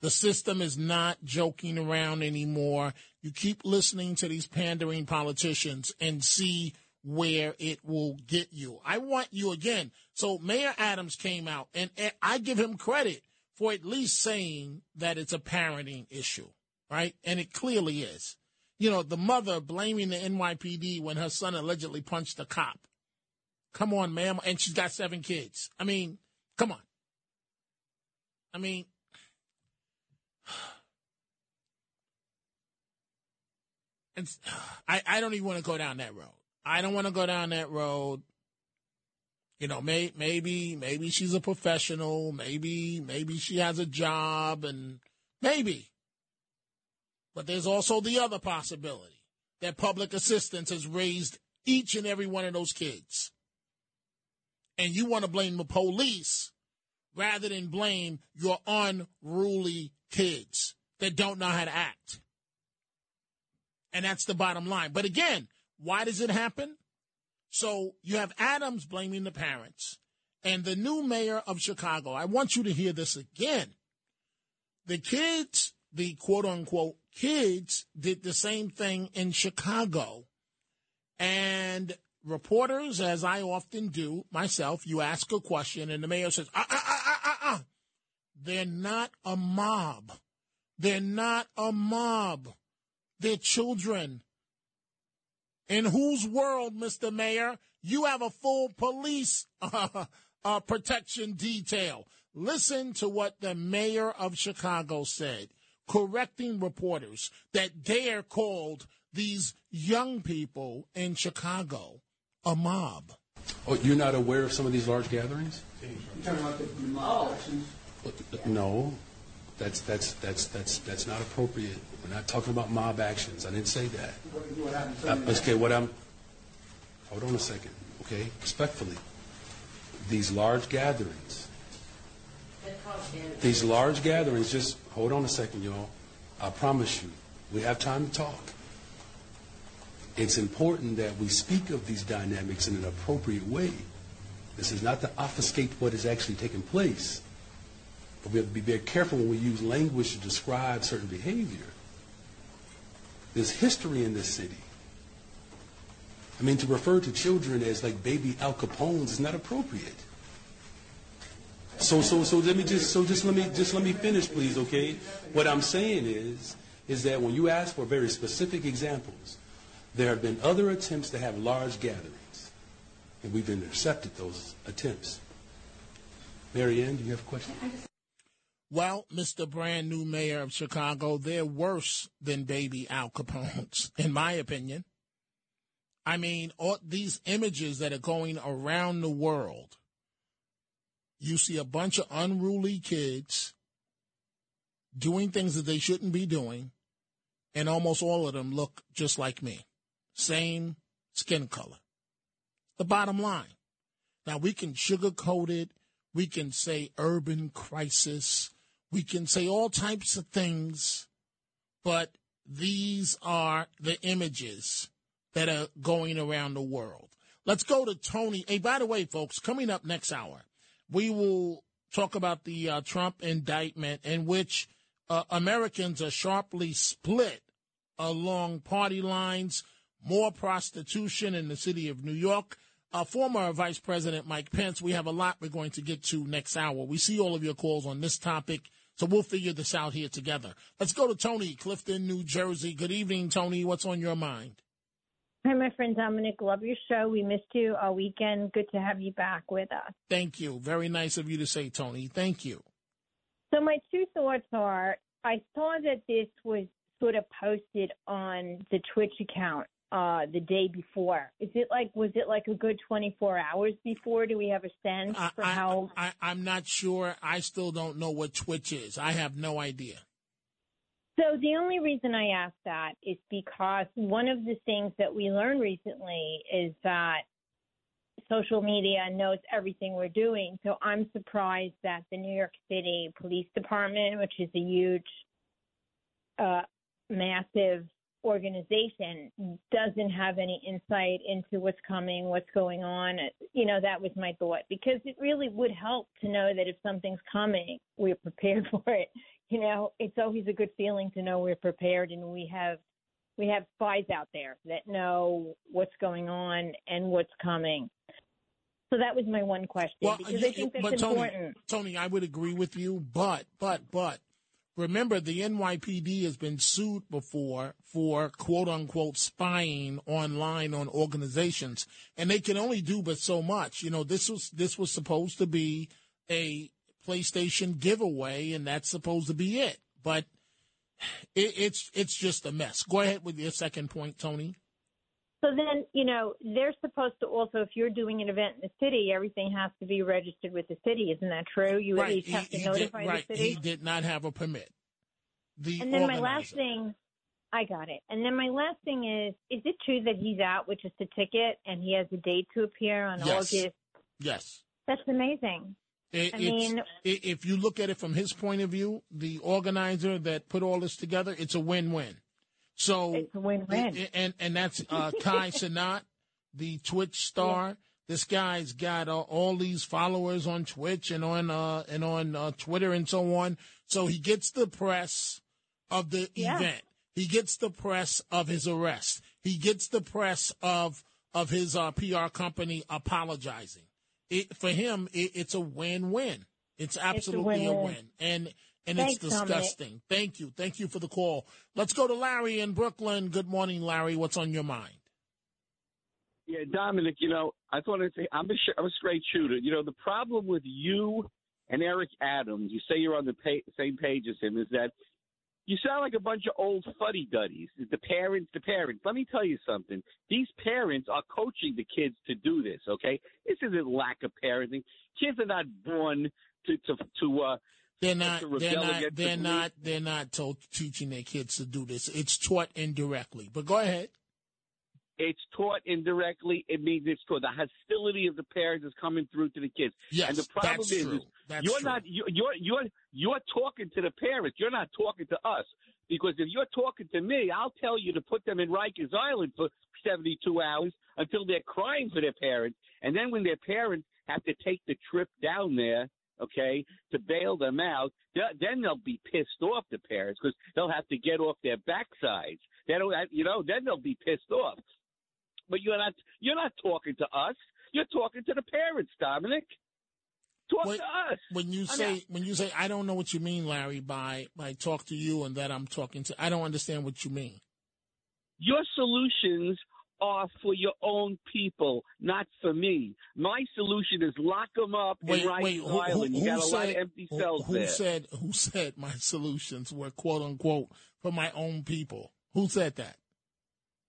the system is not joking around anymore. You keep listening to these pandering politicians and see where it will get you. I want you again. So Mayor Adams came out, and I give him credit for at least saying that it's a parenting issue, right? And it clearly is. You know, the mother blaming the NYPD when her son allegedly punched a cop. Come on, ma'am. And she's got seven kids. I mean, come on. I mean, I, I don't even want to go down that road. I don't want to go down that road. You know, may, maybe maybe she's a professional. Maybe maybe she has a job, and maybe. But there's also the other possibility that public assistance has raised each and every one of those kids, and you want to blame the police rather than blame your unruly kids that don't know how to act. And that's the bottom line. But again, why does it happen? So you have Adams blaming the parents and the new mayor of Chicago. I want you to hear this again. The kids, the quote unquote kids, did the same thing in Chicago. And reporters, as I often do myself, you ask a question and the mayor says, ah, ah, ah, ah, ah, ah. They're not a mob. They're not a mob. They're children. In whose world, Mr. Mayor, you have a full police uh, uh, protection detail? Listen to what the mayor of Chicago said, correcting reporters that dare called these young people in Chicago a mob. Oh, you're not aware of some of these large gatherings? You're talking about the mob actions? No, that's that's that's that's that's not appropriate. We're not talking about mob actions. I didn't say that. Uh, okay, what I'm. Hold on a second. Okay, respectfully, these large gatherings. These large gatherings. Just hold on a second, y'all. I promise you, we have time to talk. It's important that we speak of these dynamics in an appropriate way. This is not to obfuscate what is actually taking place. We have to be very careful when we use language to describe certain behavior. There's history in this city. I mean, to refer to children as like baby Al Capones is not appropriate. So, so, so let me just, so just let me, just let me finish, please, okay? What I'm saying is, is that when you ask for very specific examples, there have been other attempts to have large gatherings, and we've intercepted those attempts. Mary Ann, do you have a question? Well, Mr. Brand New Mayor of Chicago, they're worse than baby Al Capone's, in my opinion. I mean, all these images that are going around the world, you see a bunch of unruly kids doing things that they shouldn't be doing, and almost all of them look just like me. Same skin color. The bottom line. Now, we can sugarcoat it. We can say urban crisis. We can say all types of things, but these are the images that are going around the world. Let's go to Tony. Hey, by the way, folks, coming up next hour, we will talk about the uh, Trump indictment in which uh, Americans are sharply split along party lines, more prostitution in the city of New York uh, former Vice President Mike Pence. We have a lot we're going to get to next hour. We see all of your calls on this topic, so we'll figure this out here together. Let's go to Tony, Clifton, New Jersey. Good evening, Tony. What's on your mind? Hi, my friend Dominic. Love your show. We missed you all weekend. Good to have you back with us. Thank you. Very nice of you to say, Tony. Thank you. So, my two thoughts are I saw that this was sort of posted on the Twitch account uh, the day before. Is it like was it like a good 24 hours before? Do we have a sense for I, how? I, I'm not sure. I still don't know what Twitch is. I have no idea. So the only reason I ask that is because one of the things that we learned recently is that social media knows everything we're doing. So I'm surprised that the New York City Police Department, which is a huge, uh, massive organization doesn't have any insight into what's coming, what's going on. You know, that was my thought because it really would help to know that if something's coming, we're prepared for it. You know, it's always a good feeling to know we're prepared and we have We have spies out there that know what's going on and what's coming. So that was my one question Well, because I think that's Tony, important. Tony, I would agree with you, but but but remember the NYPD has been sued before for quote unquote spying online on organizations, and they can only do but so much. You know, this was this was supposed to be a PlayStation giveaway, and that's supposed to be it. But it, it's it's just a mess. Go ahead with your second point, Tony. So then, you know, they're supposed to also, if you're doing an event in the city, everything has to be registered with the city. Isn't that true? You at right, least have to notify did, right. the city. He did not have a permit. The And then my last thing, I got it. And then my last thing is, is it true that he's out with just a ticket and he has a date to appear on Yes. August? Yes. That's amazing. It, I mean- if you look at it from his point of view, the organizer that put all this together, it's a win-win. So It's a win-win. and and that's uh, Kai Cenat, the Twitch star. This guy's got uh, all these followers on Twitch and on uh, and on uh, Twitter and so on. So he gets the press of the Yeah. event. He gets the press of his arrest. He gets the press of of his uh, PR company apologizing. It, for him, it, it's a win-win. It's absolutely a, win-win. win, and and Thanks, it's Dominic. disgusting. Thank you, thank you for the call. Let's go to Larry in Brooklyn. Good morning, Larry. What's on your mind? Yeah, Dominic, you know, I thought I'd say I'm a, sh- I'm a straight shooter. You know, the problem with you and Eric Adams, you say you're on the pa- same page as him, is that you sound like a bunch of old fuddy duddies. The parents, the parents. Let me tell you something. These parents are coaching the kids to do this. Okay, this isn't lack of parenting. Kids are not born to to to. Uh, They're not. They're not. They're police. not. They're not told, teaching their kids to do this. It's taught indirectly. But go ahead. It's taught indirectly. It means it's taught. The hostility of the parents is coming through to the kids. Yes, and the problem that's is, true. is That's you're true. not you- you're you're you're talking to the parents. You're not talking to us because if you're talking to me, I'll tell you to put them in Rikers Island for 72 hours until they're crying for their parents, and then when their parents have to take the trip down there. Okay, to bail them out, then they'll be pissed off the parents because they'll have to get off their backsides. They don't, you know, then they'll be pissed off but you're not you're not talking to us. You're talking to the parents, Dominic. Talk When- to us. When you say mean, when you say I don't know what you mean, Larry, by by talk to you and that I'm talking to I don't understand what you mean. your solutions are for your own people, not for me. My solution is lock them up Wait, in Rikers wait, who, Island. who, you got who a said, lot of empty who- cells who there. said who said my solutions were quote unquote for my own people? Who said that?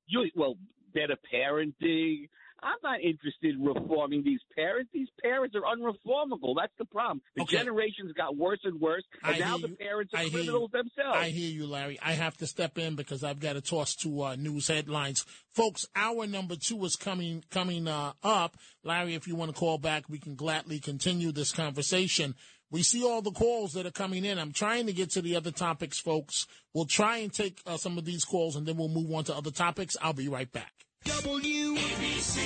you well, better parenting. I'm not interested in reforming these parents. These parents are unreformable. That's the problem. The Okay. generations got worse and worse, and I now the you. parents are I criminals themselves. I hear you, Larry. I have to step in because I've got to toss to uh, news headlines, folks. Hour number two is coming coming uh, up. Larry, if you want to call back, we can gladly continue this conversation. We see all the calls that are coming in. I'm trying to get to the other topics, folks. We'll try and take uh, some of these calls, and then we'll move on to other topics. I'll be right back. WABC.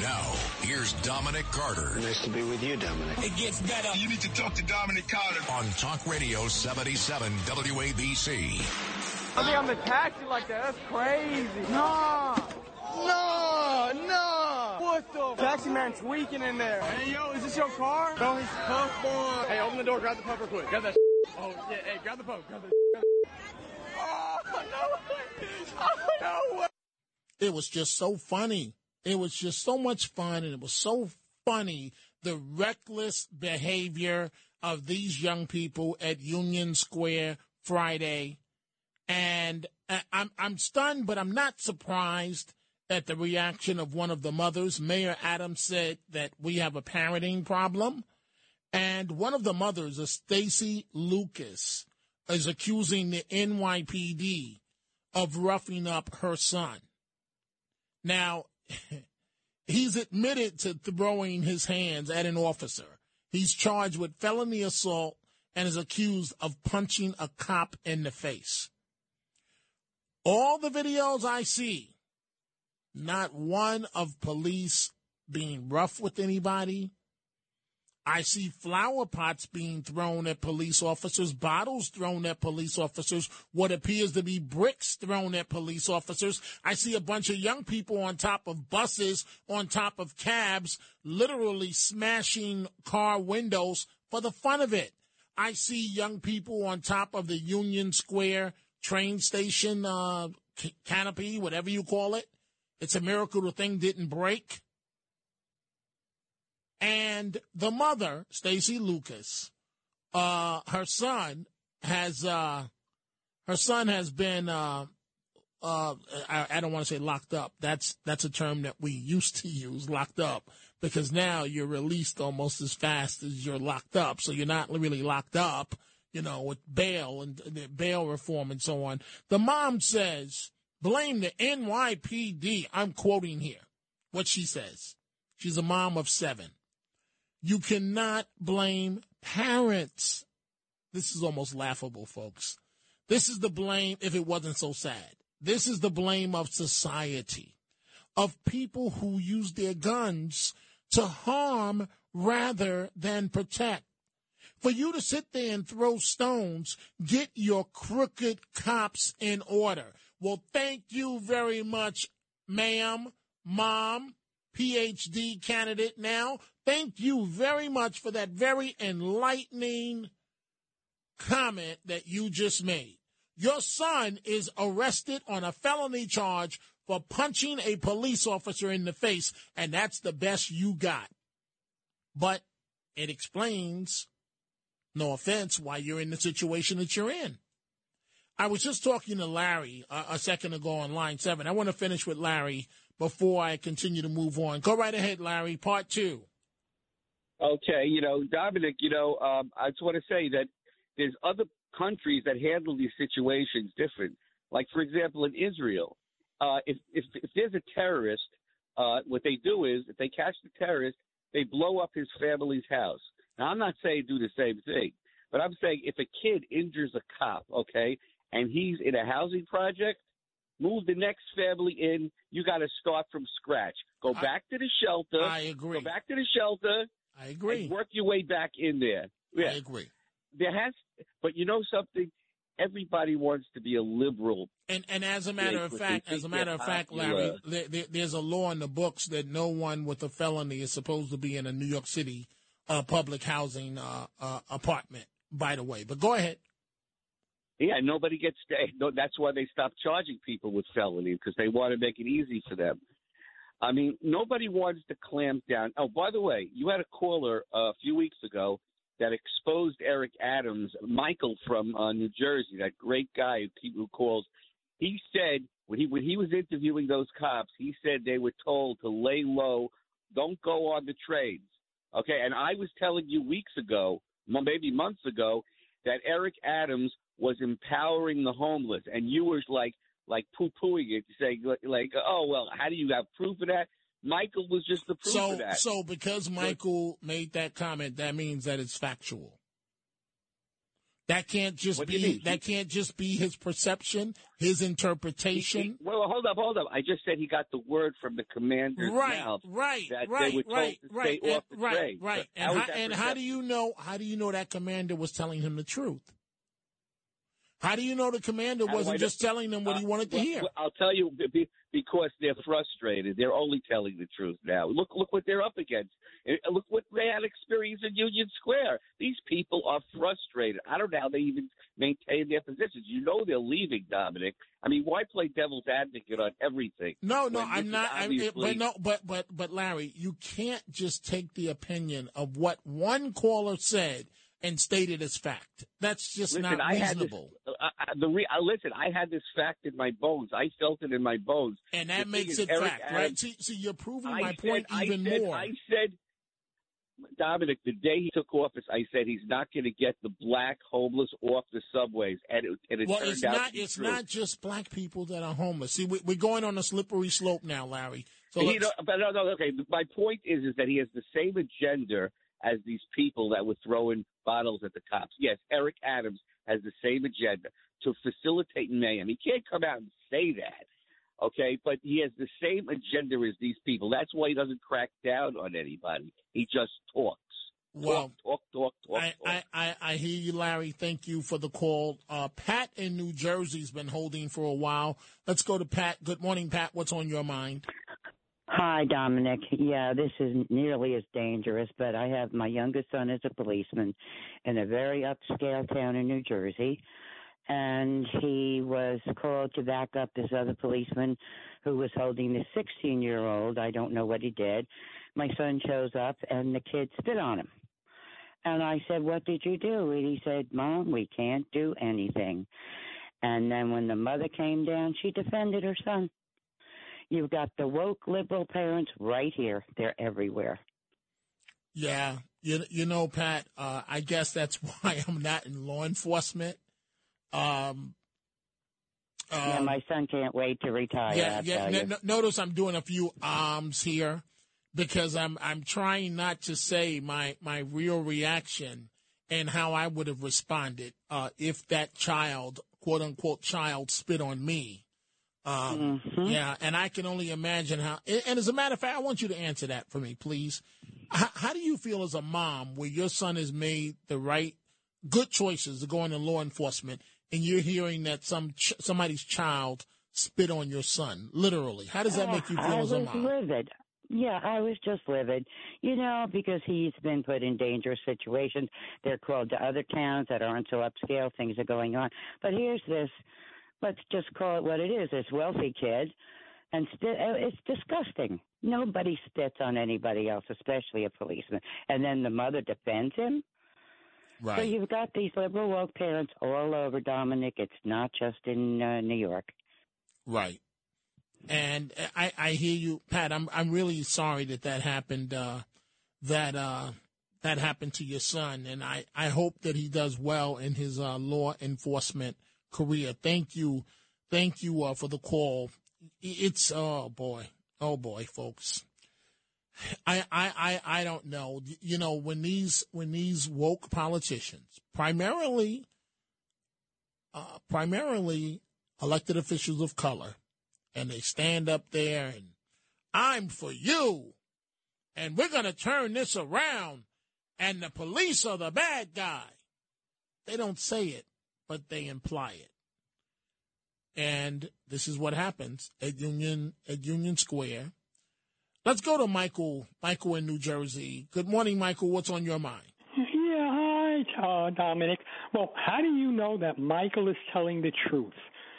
Now, here's Dominic Carter. Nice to be with you, Dominic. It gets better. You need to talk to Dominic Carter on Talk Radio 77 WABC. I think I'm the taxi like that. That's crazy. Nah. No, no. What the? Taxi man tweaking in there. Hey, yo, is this your car? No, he's puff boy. Hey, open the door. Grab the puffer quick. Grab that. Oh, yeah. Hey, grab the puff. Grab the. Grab the... Oh, no way. Oh, no way. It was just so funny. It was just so much fun, and it was so funny the reckless behavior of these young people at Union Square Friday. And I- I'm I'm stunned, but I'm not surprised at the reaction of one of the mothers. Mayor Adams said that we have a parenting problem, and one of the mothers, a Stacy Lucas, is accusing the NYPD of roughing up her son. Now, he's admitted to throwing his hands at an officer. He's charged with felony assault and is accused of punching a cop in the face. All the videos I see, not one of police being rough with anybody. I see flower pots being thrown at police officers, bottles thrown at police officers, what appears to be bricks thrown at police officers. I see a bunch of young people on top of buses, on top of cabs, literally smashing car windows for the fun of it. I see young people on top of the Union Square train station uh, canopy, whatever you call it. It's a miracle the thing didn't break. And the mother, Stacy Lucas, uh, her son has uh, her son has been uh, uh, I, I don't want to say locked up. That's that's a term that we used to use, locked up, because now you're released almost as fast as you're locked up. So you're not really locked up, you know, with bail and uh, bail reform and so on. The mom says, blame the NYPD. I'm quoting here what she says. She's a mom of seven. You cannot blame parents. This is almost laughable, folks. This is the blame if it wasn't so sad. This is the blame of society, of people who use their guns to harm rather than protect. For you to sit there and throw stones, get your crooked cops in order. Well, thank you very much, ma'am, mom, PhD candidate now. Thank you very much for that very enlightening comment that you just made. Your son is arrested on a felony charge for punching a police officer in the face, and that's the best you got. But it explains, no offense, why you're in the situation that you're in. I was just talking to Larry a, a second ago on line seven. I want to finish with Larry before I continue to move on. Go right ahead, Larry. Part two. Okay, you know, Dominic, you know, um, I just want to say that there's other countries that handle these situations different. Like, for example, in Israel, uh, if, if if there's a terrorist, uh, what they do is if they catch the terrorist, they blow up his family's house. Now, I'm not saying do the same thing, but I'm saying if a kid injures a cop, okay, and he's in a housing project, move the next family in. You got to start from scratch. Go I- back to the shelter. I agree. Go back to the shelter. I agree. And work your way back in there. Yeah. I agree. There has, but you know something. Everybody wants to be a liberal. And and as a matter of fact, as a matter of fact. Larry, there, there, there's a law in the books that no one with a felony is supposed to be in a New York City uh, public housing uh, uh, apartment. By the way, but go ahead. Yeah, nobody gets. No, that's why they stopped charging people with felony because they want to make it easy for them. I mean, nobody wants to clamp down. Oh, by the way, you had a caller uh, a few weeks ago that exposed Eric Adams, Michael from uh, New Jersey, that great guy who, who calls. He said when he when he was interviewing those cops, he said they were told to lay low, don't go on the trades. Okay, and I was telling you weeks ago, maybe months ago, that Eric Adams was empowering the homeless, and you were like like poo pooing it, saying like, oh well, how do you have proof of that? Michael was just the proof So of that. so because Michael made that comment, that means that it's factual. That can't just What be that can't just be his perception, his interpretation. well, hold up, hold up. I just said he got the word from the commander's Right, mouth right, that right, they were told right, to right, stay and- off the right, right. But And how how, is that and how do you know? How do you know that commander was telling him the truth? How do you know the commander How do I wasn't just telling them what he Uh, wanted to well, hear? I'll tell you be- be- because they're frustrated. They're only telling the truth now. Look, look what they're up against. Uh, Look what they had experience in Union Square. These people are frustrated. I don't know how they even maintain their positions. You know they're leaving, Dominic. I mean, why play devil's advocate on everything? No, no, I'm not. I'm, but no, but but but Larry, you can't just take the opinion of what one caller said and state it as fact. That's just Listen, not I had this, reasonable. uh, the re, uh, listen, I had this fact in my bones. I felt it in my bones. And that thing makes it Eric fact, right? Adams- See, see, you're proving I my said- point I even said- more. I said, Dominic, the day he took office, I said he's not going to get the black homeless off the subways, and it, and it well, turned it's out not. to be It's true. not just black people that are homeless. See, we, we're going on a slippery slope now, Larry. So but no, no, okay. My point is, is that he has the same agenda as these people that were throwing bottles at the cops. Yes, Eric Adams has the same agenda to facilitate mayhem. He can't come out and say that, okay? But he has the same agenda as these people. That's why he doesn't crack down on anybody. He just talks. Well, talk, talk, talk, I, I, I, I hear you, Larry. Thank you for the call. Uh, Pat in New Jersey's been holding for a while. Let's go to Pat. Good morning, Pat. What's on your mind? Hi, Dominic. Yeah, this is nearly as dangerous, but I have my youngest son is a policeman in a very upscale town in New Jersey. And he was called to back up this other policeman who was holding the 16 year old. I don't know what he did. My son shows up and the kid spit on him. And I said, What did you do? And he said, Mom, we can't do anything. And then when the mother came down, she defended her son. You've got the woke liberal parents right here. They're everywhere. Yeah, you you know, Pat. Uh, I guess that's why I'm not in law enforcement. Um, yeah, um, my son can't wait to retire. yeah, I'll yeah. you. no- notice I'm doing a few arms here because I'm I'm trying not to say my my real reaction and how I would have responded uh, if that child, quote unquote, child spit on me. Um, Yeah, and I can only imagine how. And as a matter of fact, I want you to answer that for me, please. How, how do you feel as a mom where your son has made the right, good choices to go into law enforcement, and you're hearing that some ch- somebody's child spit on your son, literally? How does that make you feel was as a mom? livid. Yeah, I was just livid. You know, because he's been put in dangerous situations. They're called to other towns that aren't so upscale. Things are going on. But here's this. Let's just call it what it is. This wealthy kids, and st- uh, it's disgusting. Nobody spits on anybody else, especially a policeman. And then the mother defends him. Right. So you've got these liberal woke parents all over, Dominic. It's not just in uh, New York. Right. And I, I hear you, Pat. I'm I'm really sorry that that happened. Uh, that uh, that happened to your son, and I, I hope that he does well in his uh, law enforcement career. Thank you, thank you uh, for the call. It's oh boy, oh boy, folks. I, I, I, I don't know. You know, when these when these woke politicians, primarily, uh, primarily elected officials of color, and they stand up there and I'm for you, and we're going to turn this around, and the police are the bad guy. They don't say it, but they imply it. And this is what happens at Union at Union Square. Let's go to Michael. Michael in New Jersey. Good morning, Michael. What's on your mind? Yeah, hi, uh, Dominic. Well, how do you know that Michael is telling the truth?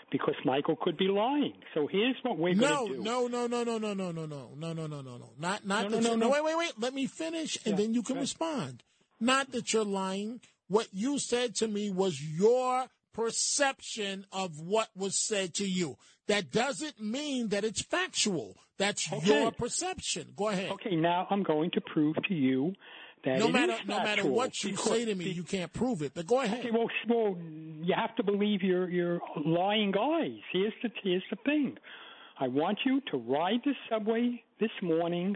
Because Michael could be lying. So here's what we're No, going to do. no, no, no, no, no, no, no, no, no, no, no, no, no. Not, not No, that no, no, no. Wait, wait, wait. Let me finish, and Yeah, then you can ahead. respond. Not that you're lying. What you said to me was your perception of what was said to you. That doesn't mean that it's factual. That's Okay. your perception. Go ahead. Okay, now I'm going to prove to you that no matter no matter what you because- say to me, you can't prove it. But go ahead. Okay, well, well, you have to believe your your lying eyes. Here's the here's the thing. I want you to ride the subway this morning,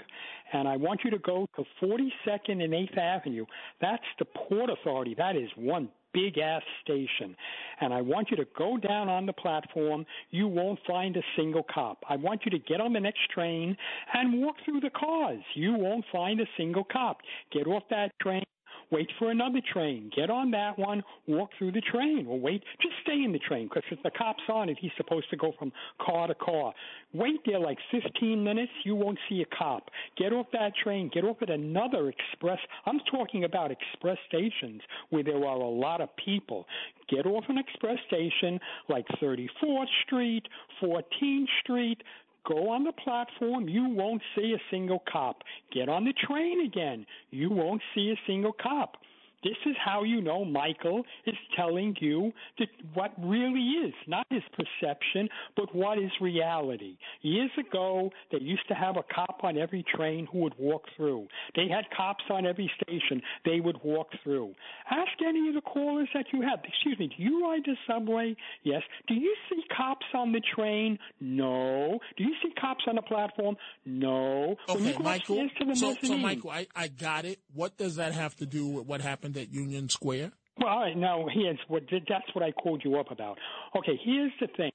and I want you to go to 42nd and 8th Avenue. That's the Port Authority. That is one big ass station. And I want you to go down on the platform. You won't find a single cop. I want you to get on the next train and walk through the cars. You won't find a single cop. Get off that train. Wait for another train. Get on that one. Walk through the train. Or wait. Just stay in the train because if the cop's on it, he's supposed to go from car to car. Wait there like 15 minutes. You won't see a cop. Get off that train. Get off at another express. I'm talking about express stations where there are a lot of people. Get off an express station like 34th Street, 14th Street, Go on the platform. You won't see a single cop. Get on the train again. You won't see a single cop. This is how you know Michael is telling you that what really is, not his perception, but what is reality. Years ago, they used to have a cop on every train who would walk through. They had cops on every station. They would walk through. Ask any of the callers that you have. Excuse me, do you ride the subway? Yes. Do you see cops on the train? No. Do you see cops on the platform? No. Okay, Michael. So, so Michael, I, I got it. What does that have to do with what happened at Union Square? Well, all right, now here's what that's what I called you up about. Okay, here's the thing.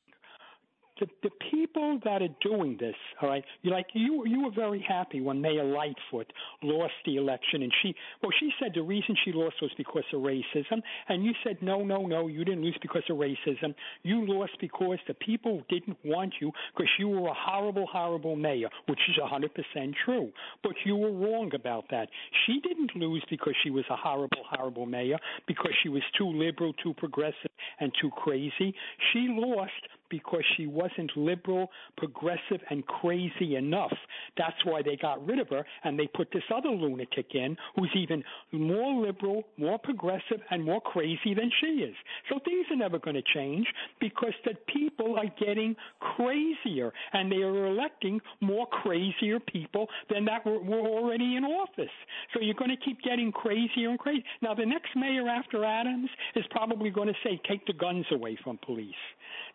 The the people that are doing this, all right, you like you you were very happy when Mayor Lightfoot lost the election, and she well she said the reason she lost was because of racism, and you said no no no you didn't lose because of racism, you lost because the people didn't want you because you were a horrible horrible mayor, which is a hundred percent true, but you were wrong about that. She didn't lose because she was a horrible horrible mayor because she was too liberal, too progressive, and too crazy. She lost because she wasn't liberal, progressive, and crazy enough. That's why they got rid of her, and they put this other lunatic in who's even more liberal, more progressive, and more crazy than she is. So things are never going to change because the people are getting crazier, and they are electing more crazier people than that were, were already in office. So you're going to keep getting crazier and crazier. Now, the next mayor after Adams is probably going to say, take the guns away from police.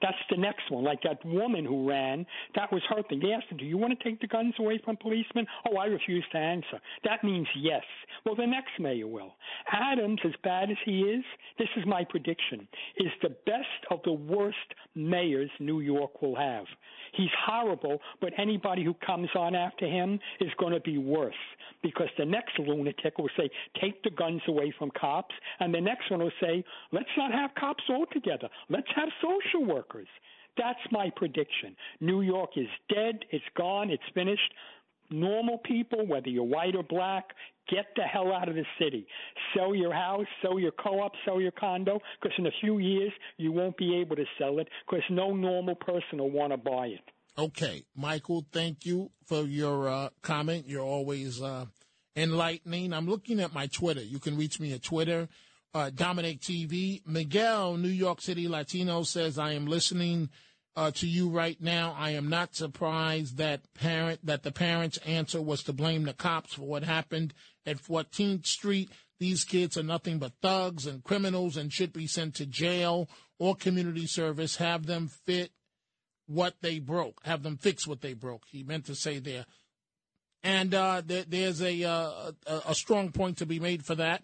That's the next one. Like that woman who ran, that was her thing. They asked her, Do you want to take the guns away from policemen? Oh, I refuse to answer. That means yes. Well, the next mayor will. Adams, as bad as he is, this is my prediction, is the best of the worst mayors New York will have. He's horrible, but anybody who comes on after him is going to be worse because the next lunatic will say, take the guns away from cops, and the next one will say, let's not have cops altogether. Let's have social workers. That's my prediction. New York is dead. It's gone. It's finished. Normal people, whether you're white or black, get the hell out of the city. Sell your house, sell your co-op, sell your condo, because in a few years you won't be able to sell it because no normal person will want to buy it. Okay, Michael, thank you for your uh, comment. You're always uh, enlightening. I'm looking at my Twitter. You can reach me at Twitter, uh, Dominic TV. Miguel, New York City Latino, says, I am listening uh, to you right now. I am not surprised that parent that the parents' answer was to blame the cops for what happened at 14th Street. These kids are nothing but thugs and criminals and should be sent to jail or community service. Have them fit what they broke. Have them fix what they broke. He meant to say there. And uh, there, there's a, uh, a a strong point to be made for that.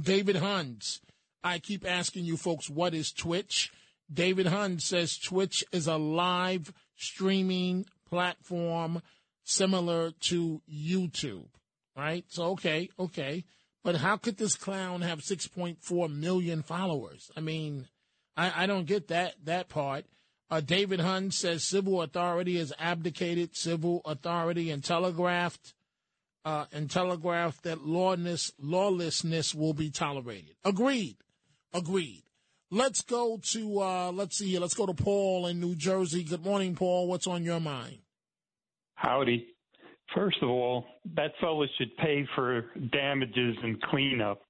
David Huns, I keep asking you folks, what is Twitch? David Huns says Twitch is a live streaming platform similar to YouTube, right? So, okay, okay. But how could this clown have 6.4 million followers? I mean, I, I don't get that, that part. Uh, David Huns says civil authority has abdicated civil authority and telegraphed uh, and telegraphed that lawlessness, lawlessness will be tolerated. Agreed. Agreed. Let's go to uh, let's see here. Let's go to Paul in New Jersey. Good morning, Paul. What's on your mind? Howdy. First of all, that fellow should pay for damages and cleanup.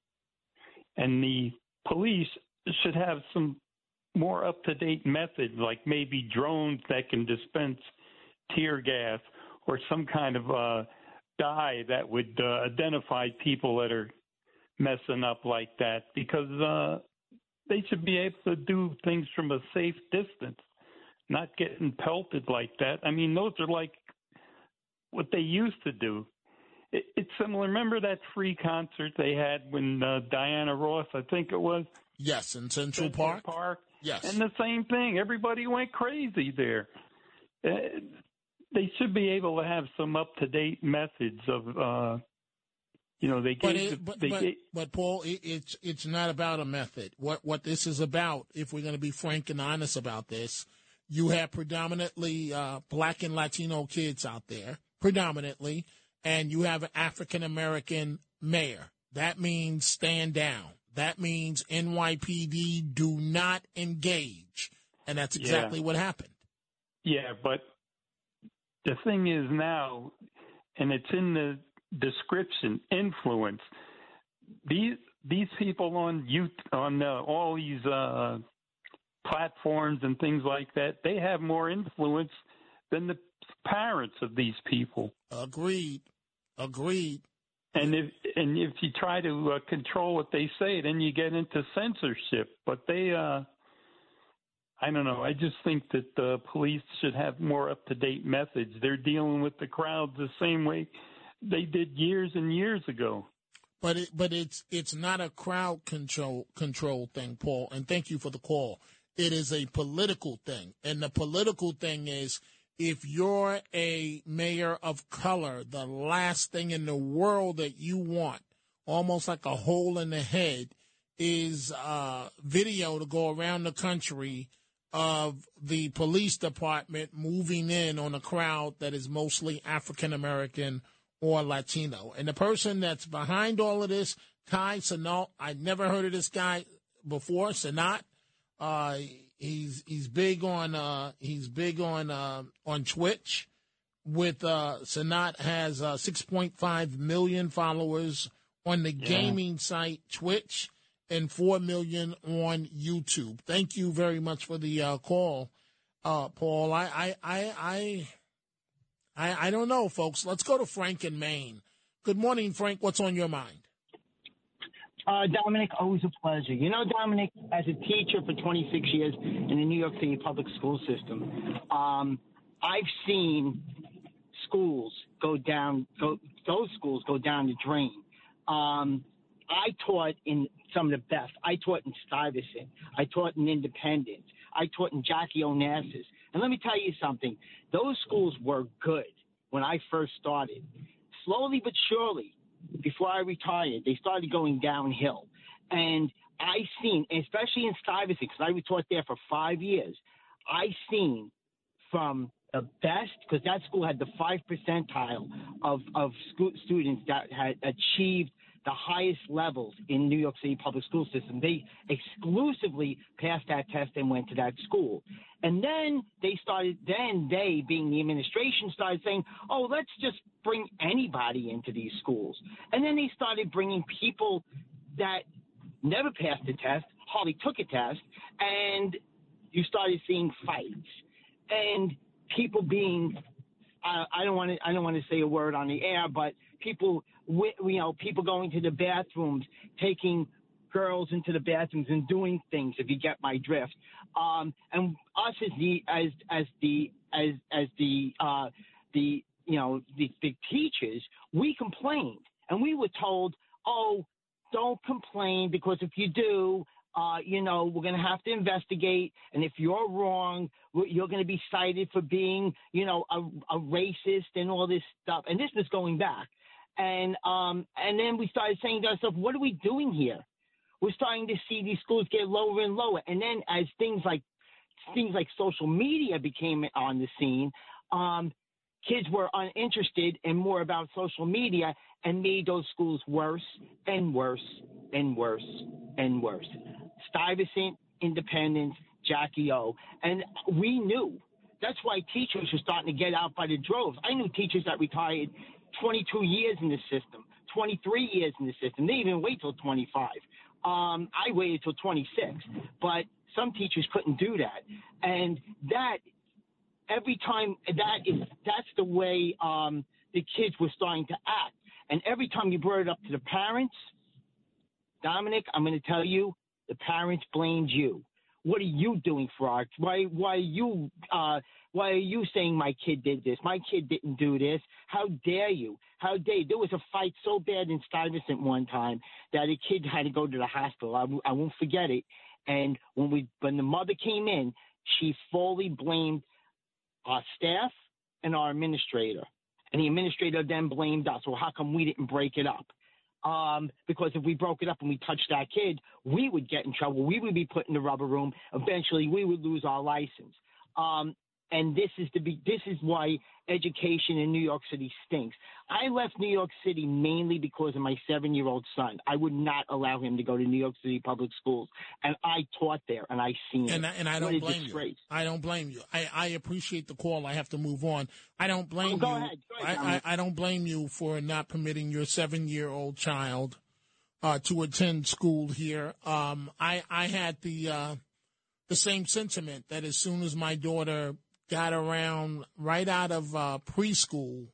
And the police should have some more up to date methods, like maybe drones that can dispense tear gas or some kind of uh, dye that would uh, identify people that are messing up like that because uh, they should be able to do things from a safe distance, not getting pelted like that. I mean, those are like what they used to do. It, it's similar. Remember that free concert they had when uh, Diana Ross, I think it was? Yes, in Central, Central Park. Park. Yes. And the same thing. Everybody went crazy there. Uh, they should be able to have some up to date methods of uh, you know, they But, it, the, but, they but, gave, but Paul, it, it's it's not about a method. What what this is about, if we're going to be frank and honest about this, you have predominantly uh, black and Latino kids out there, predominantly, and you have an African American mayor. That means stand down. That means NYPD do not engage, and that's exactly Yeah. what happened. yeah, but the thing is now, and it's in the description, influence. These these people on you on uh, all these uh, platforms and things like that, they have more influence than the parents of these people. Agreed. Agreed. And if and if you try to uh, control what they say, then you get into censorship. But they, uh, I don't know. I just think that the police should have more up to date methods. They're dealing with the crowds the same way they did years and years ago. But it, but it's it's not a crowd control control thing, Paul. And thank you for the call. It is a political thing. And the political thing is if you're a mayor of color, the last thing in the world that you want, almost like a hole in the head, is uh, video to go around the country of the police department moving in on a crowd that is mostly African American or Latino. And the person that's behind all of this, Kai Cenat, I never heard of this guy before, Cenat. Uh, he's he's big on uh, he's big on uh, on Twitch. With uh, Cenat has uh, 6.5 million followers on the Yeah. gaming site Twitch and 4 million on YouTube. Thank you very much for the uh, call, uh, Paul. I, I, I, I, I, I don't know, folks. Let's go to Frank in Maine. Good morning, Frank. What's on your mind? Uh, Dominic, always a pleasure. You know, Dominic, as a teacher for 26 years in the New York City public school system, um, I've seen schools go down, go, those schools go down the drain. Um, I taught in some of the best. I taught in Stuyvesant. I taught in Independence. I taught in Jackie Onassis. And let me tell you something. Those schools were good when I first started. Slowly but surely, before I retired, they started going downhill. And I seen, especially in Stuyvesant, because I taught there for five years, I seen from the best, because that school had the five percentile of, of school, students that had achieved the highest levels in New York City public school system. They exclusively passed that test and went to that school. And then they started, then they, being the administration, started saying, oh, let's just bring anybody into these schools. And then they started bringing people that never passed the test, hardly took a test, and you started seeing fights and people being I, I don't want to I don't want to say a word on the air, but people you know people going to the bathrooms, taking girls into the bathrooms and doing things. If you get my drift, um, and us as the as as the as as the uh, the you know the, the teachers, we complained and we were told, oh, don't complain because if you do, uh, you know, we're going to have to investigate. And if you're wrong, you're going to be cited for being, you know, a, a racist and all this stuff. And this was going back. And um, and then we started saying to ourselves, what are we doing here? We're starting to see these schools get lower and lower. And then as things like things like social media became on the scene, um, kids were uninterested and more about social media and made those schools worse and worse and worse and worse. Stuyvesant, Independence, Jackie O. And we knew. That's why teachers were starting to get out by the droves. I knew teachers that retired 22 years in the system, 23 years in the system. They even wait till 25. Um, I waited till 26, but some teachers couldn't do that. And that every time that is that's the way um, the kids were starting to act. And every time you brought it up to the parents, Dominic, I'm going to tell you, the parents blamed you. What are you doing for our? Why? Why are you? Uh, why are you saying my kid did this? My kid didn't do this. How dare you? How dare you? There was a fight so bad in Stuyvesant one time that a kid had to go to the hospital. I, I won't forget it. And when we, when the mother came in, she fully blamed our staff and our administrator. And the administrator then blamed us. Well, how come we didn't break it up? Um, because if we broke it up and we touched that kid, we would get in trouble. We would be put in the rubber room. Eventually, we would lose our license. Um, and this is the be- this is why education in New York City stinks. I left New York City mainly because of my seven year old son. I would not allow him to go to New York City public schools, and I taught there, and I seen And, it. And I don't blame you. I don't blame you. I, I appreciate the call. I have to move on. I don't blame Oh, go you. ahead. Go ahead, I, I, I don't blame you for not permitting your seven year old child uh, to attend school here. Um, I I had the uh, the same sentiment that as soon as my daughter got around right out of uh, preschool,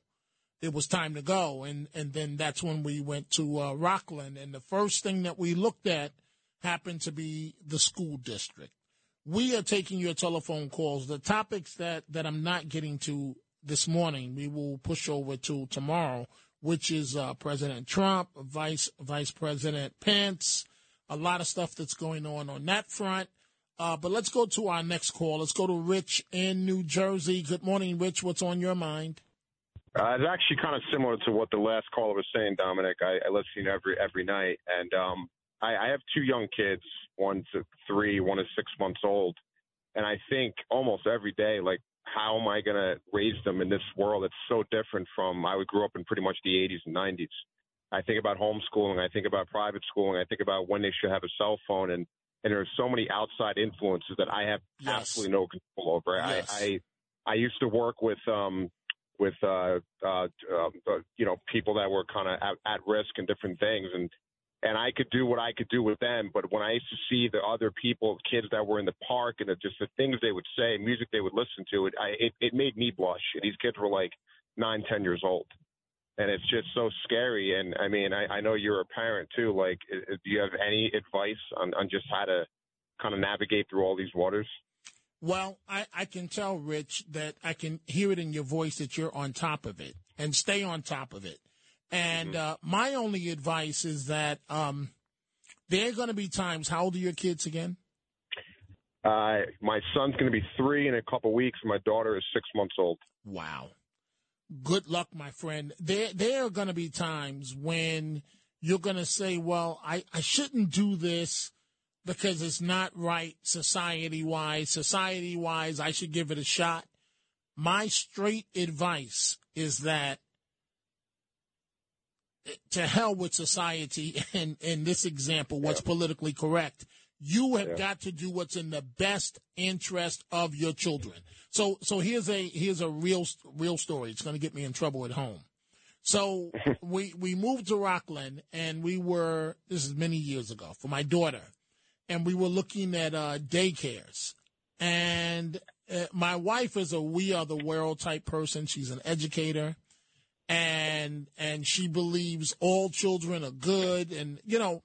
it was time to go, and and then that's when we went to uh, Rockland, and the first thing that we looked at happened to be the school district. We are taking your telephone calls. The topics that, that I'm not getting to this morning, we will push over to tomorrow, which is uh, President Trump, Vice Vice President Pence, a lot of stuff that's going on on that front. Uh, but let's go to our next call. Let's go to Rich in New Jersey. Good morning, Rich. What's on your mind? Uh, it's actually kind of similar to what the last caller was saying, Dominic. I, I listen every every night, and um, I, I have two young kids. One's three, one is six months old, and I think almost every day, like, how am I going to raise them in this world that's so different from I grew up in pretty much the 80s and 90s. I think about homeschooling. I think about private schooling. I think about when they should have a cell phone, and and there are so many outside influences that I have yes. absolutely no control over. Yes. I, I I used to work with um with uh, uh, uh you know people that were kind of at, at risk and different things, and and I could do what I could do with them. But when I used to see the other people, kids that were in the park, and the, just the things they would say, music they would listen to, it I, it, it made me blush. These kids were like nine, ten years old, and it's just so scary. And I mean, I, I know you're a parent too. Like, do you have any advice on on just how to kind of navigate through all these waters? Well, I, I can tell, Rich, that I can hear it in your voice that you're on top of it and stay on top of it. And Mm-hmm. uh, my only advice is that um, there are going to be times. How old are your kids again? Uh, my son's going to be three in a couple weeks. My daughter is six months old. Wow. Good luck, my friend. There, there are going to be times when you're going to say, well, I, I shouldn't do this because it's not right society wise. Society wise, I should give it a shot. My straight advice is that eh, to hell with society and in this example, what's politically correct. You have Yeah. got to do what's in the best interest of your children. So, so here's a here's a real real story. It's going to get me in trouble at home. So we we moved to Rockland, and we were this is many years ago for my daughter, and we were looking at uh, daycares. And uh, my wife is a we are the world type person. She's an educator, and and she believes all children are good, and you know,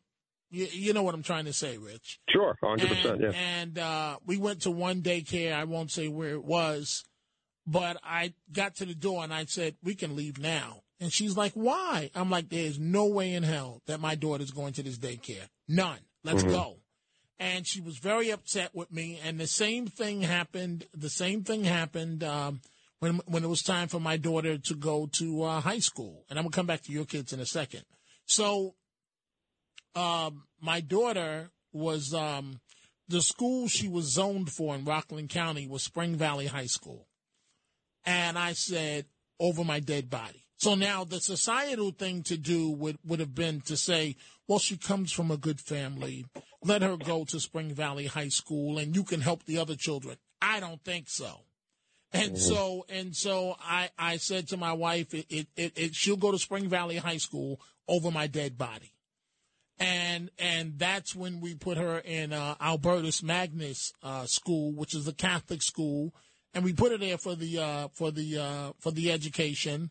you, you know what I'm trying to say, Rich. Sure, hundred And, percent. Yeah. and uh, we went to one daycare. I won't say where it was, but I got to the door and I said, "We can leave now." And she's like, "Why?" I'm like, "There's no way in hell that my daughter's going to this daycare. None. Let's Mhm. go." And she was very upset with me. And the same thing happened. The same thing happened um, when when it was time for my daughter to go to uh, high school. And I'm gonna come back to your kids in a second. So um, my daughter was um, the school she was zoned for in Rockland County was Spring Valley High School, and I said over my dead body. So now the societal thing to do would would have been to say, well, she comes from a good family. Let her go to Spring Valley High School, and you can help the other children. I don't think so. And so and so I, I said to my wife, it, it, it, it she'll go to Spring Valley High School over my dead body and and that's when we put her in uh, Albertus Magnus uh, School, which is a Catholic school, and we put her there for the uh, for the uh, for the education,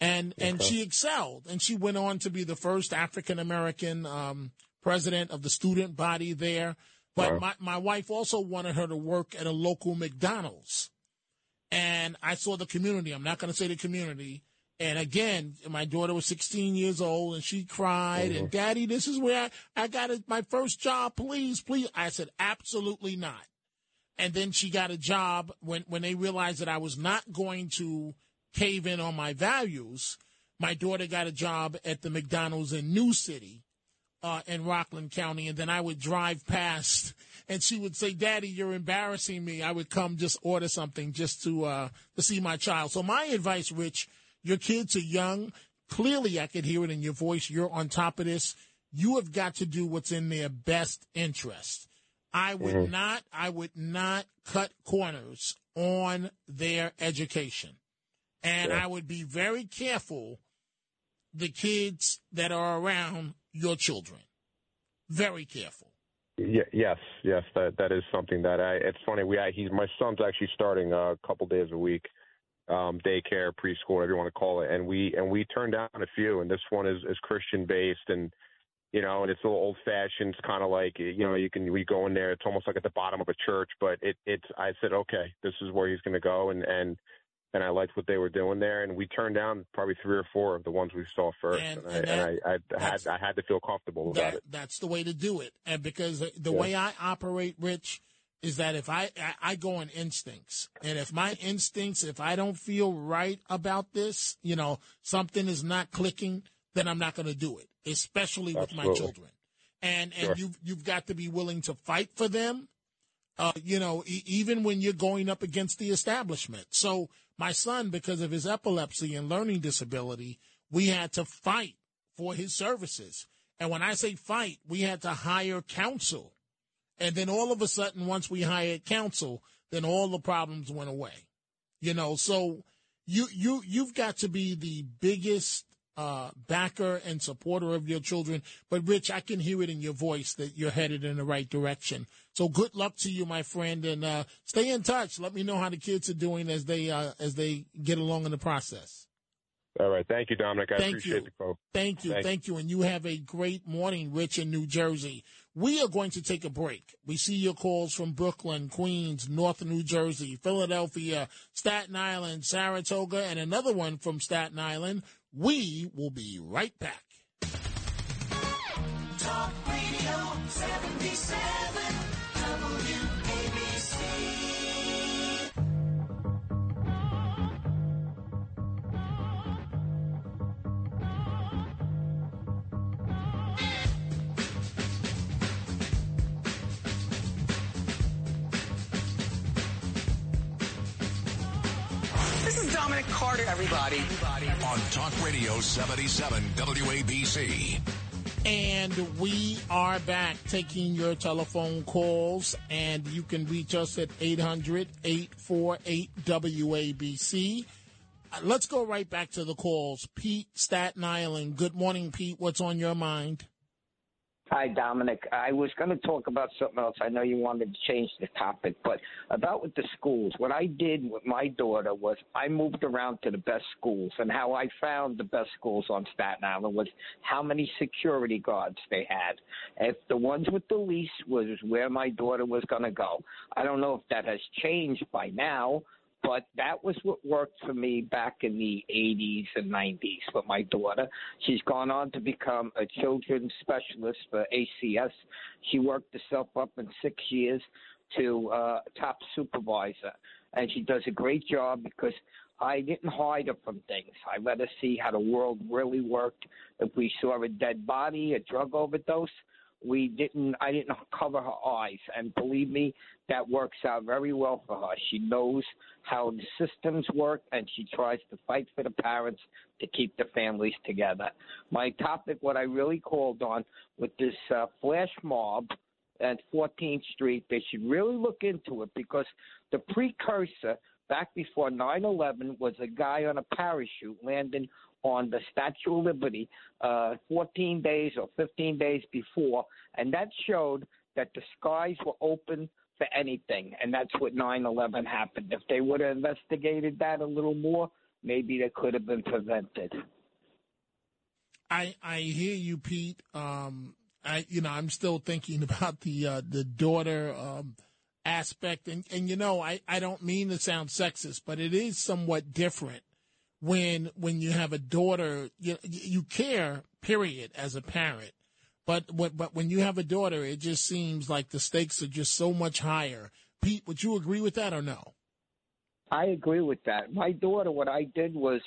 and and she excelled, and she went on to be the first African American um, president of the student body there. But Wow. my my wife also wanted her to work at a local McDonald's, and I saw the community. I'm not going to say the community. And again, my daughter was 16 years old and she cried and daddy, this is where I, I got my first job. Please, please. I said, absolutely not. And then she got a job when, when they realized that I was not going to cave in on my values. My daughter got a job at the McDonald's in New City, uh, in Rockland County. And then I would drive past and she would say, daddy, you're embarrassing me. I would come just order something just to, uh, to see my child. So my advice, Rich, your kids are young. Clearly, I could hear it in your voice. You're on top of this. You have got to do what's in their best interest. I would Mhm. not, I would not cut corners on their education. And Yeah. I would be very careful the kids that are around your children. Very careful. Yeah, yes, yes, that that is something that I. It's funny. We I, he's my son's actually starting uh, a couple days a week, um, daycare, preschool, whatever you want to call it, and we and we turned down a few, and this one is is Christian based, and you know, and it's a little old fashioned. It's kind of like you know, you can we go in there. It's almost like at the bottom of a church, but it it's. I said, okay, this is where he's going to go, and and and I liked what they were doing there, and we turned down probably three or four of the ones we saw first, And- and, and I, and I, I had I had to feel comfortable about That, it. that's the way to do it. And because the, the Yeah. way I operate, Rich, is that if I, I go on instincts, and if my instincts, if I don't feel right about this, you know, something is not clicking, then I'm not going to do it, especially with my children. And Sure. and you've you've got to be willing to fight for them, uh, you know, e- even when you're going up against the establishment. So my son, because of his epilepsy and learning disability, we had to fight for his services. And when I say fight, we had to hire counsel. And then all of a sudden, once we hired counsel, then all the problems went away. You know, so you you you've got to be the biggest uh, backer and supporter of your children. But Rich, I can hear it in your voice that you're headed in the right direction. So good luck to you, my friend, and uh, stay in touch. Let me know how the kids are doing as they uh, as they get along in the process. All right. Thank you, Dominic. I Thank appreciate you. the call. Thank you, Thank- thank you, and you have a great morning, Rich, in New Jersey. We are going to take a break. We see your calls from Brooklyn, Queens, North New Jersey, Philadelphia, Staten Island, Saratoga, and another one from Staten Island. We will be right back. Talk Radio 77 Dominic Carter, everybody. On Talk Radio 77 WABC. And we are back taking your telephone calls, and you can reach us at 800 848 WABC. Let's go right back to the calls. Pete, Staten Island. Good morning, Pete. What's on your mind? Hi, Dominic. I was going to talk about something else. I know you wanted to change the topic, but about with the schools. What I did with my daughter was I moved around to the best schools, and how I found the best schools on Staten Island was how many security guards they had. If the ones with the least was where my daughter was going to go. I don't know if that has changed by now, but that was what worked for me back in the 80s and 90s with my daughter. She's gone on to become a children's specialist for ACS. She worked herself up in six years to uh, top supervisor, and she does a great job because I didn't hide her from things. I let her see how the world really worked. If we saw a dead body, a drug overdose, we didn't i didn't cover her eyes and believe me that works out very well for her she knows how the systems work and she tries to fight for the parents to keep the families together my topic what i really called on with this uh, flash mob at 14th Street. They should really look into it because the precursor back before 9/11 was a guy on a parachute landing on the Statue of Liberty uh, 14 days or 15 days before, and that showed that the skies were open for anything, and that's what 9/11 happened. If they would have investigated that a little more, maybe that could have been prevented. I I hear you, Pete. Um, I you know I'm still thinking about the uh, the daughter um, aspect, and and you know I I don't mean to sound sexist, but it is somewhat different when when you have a daughter. You you care, period, as a parent. But when, but when you have a daughter, it just seems like the stakes are just so much higher. Pete, would you agree with that or no? I agree with that. My daughter, what I did was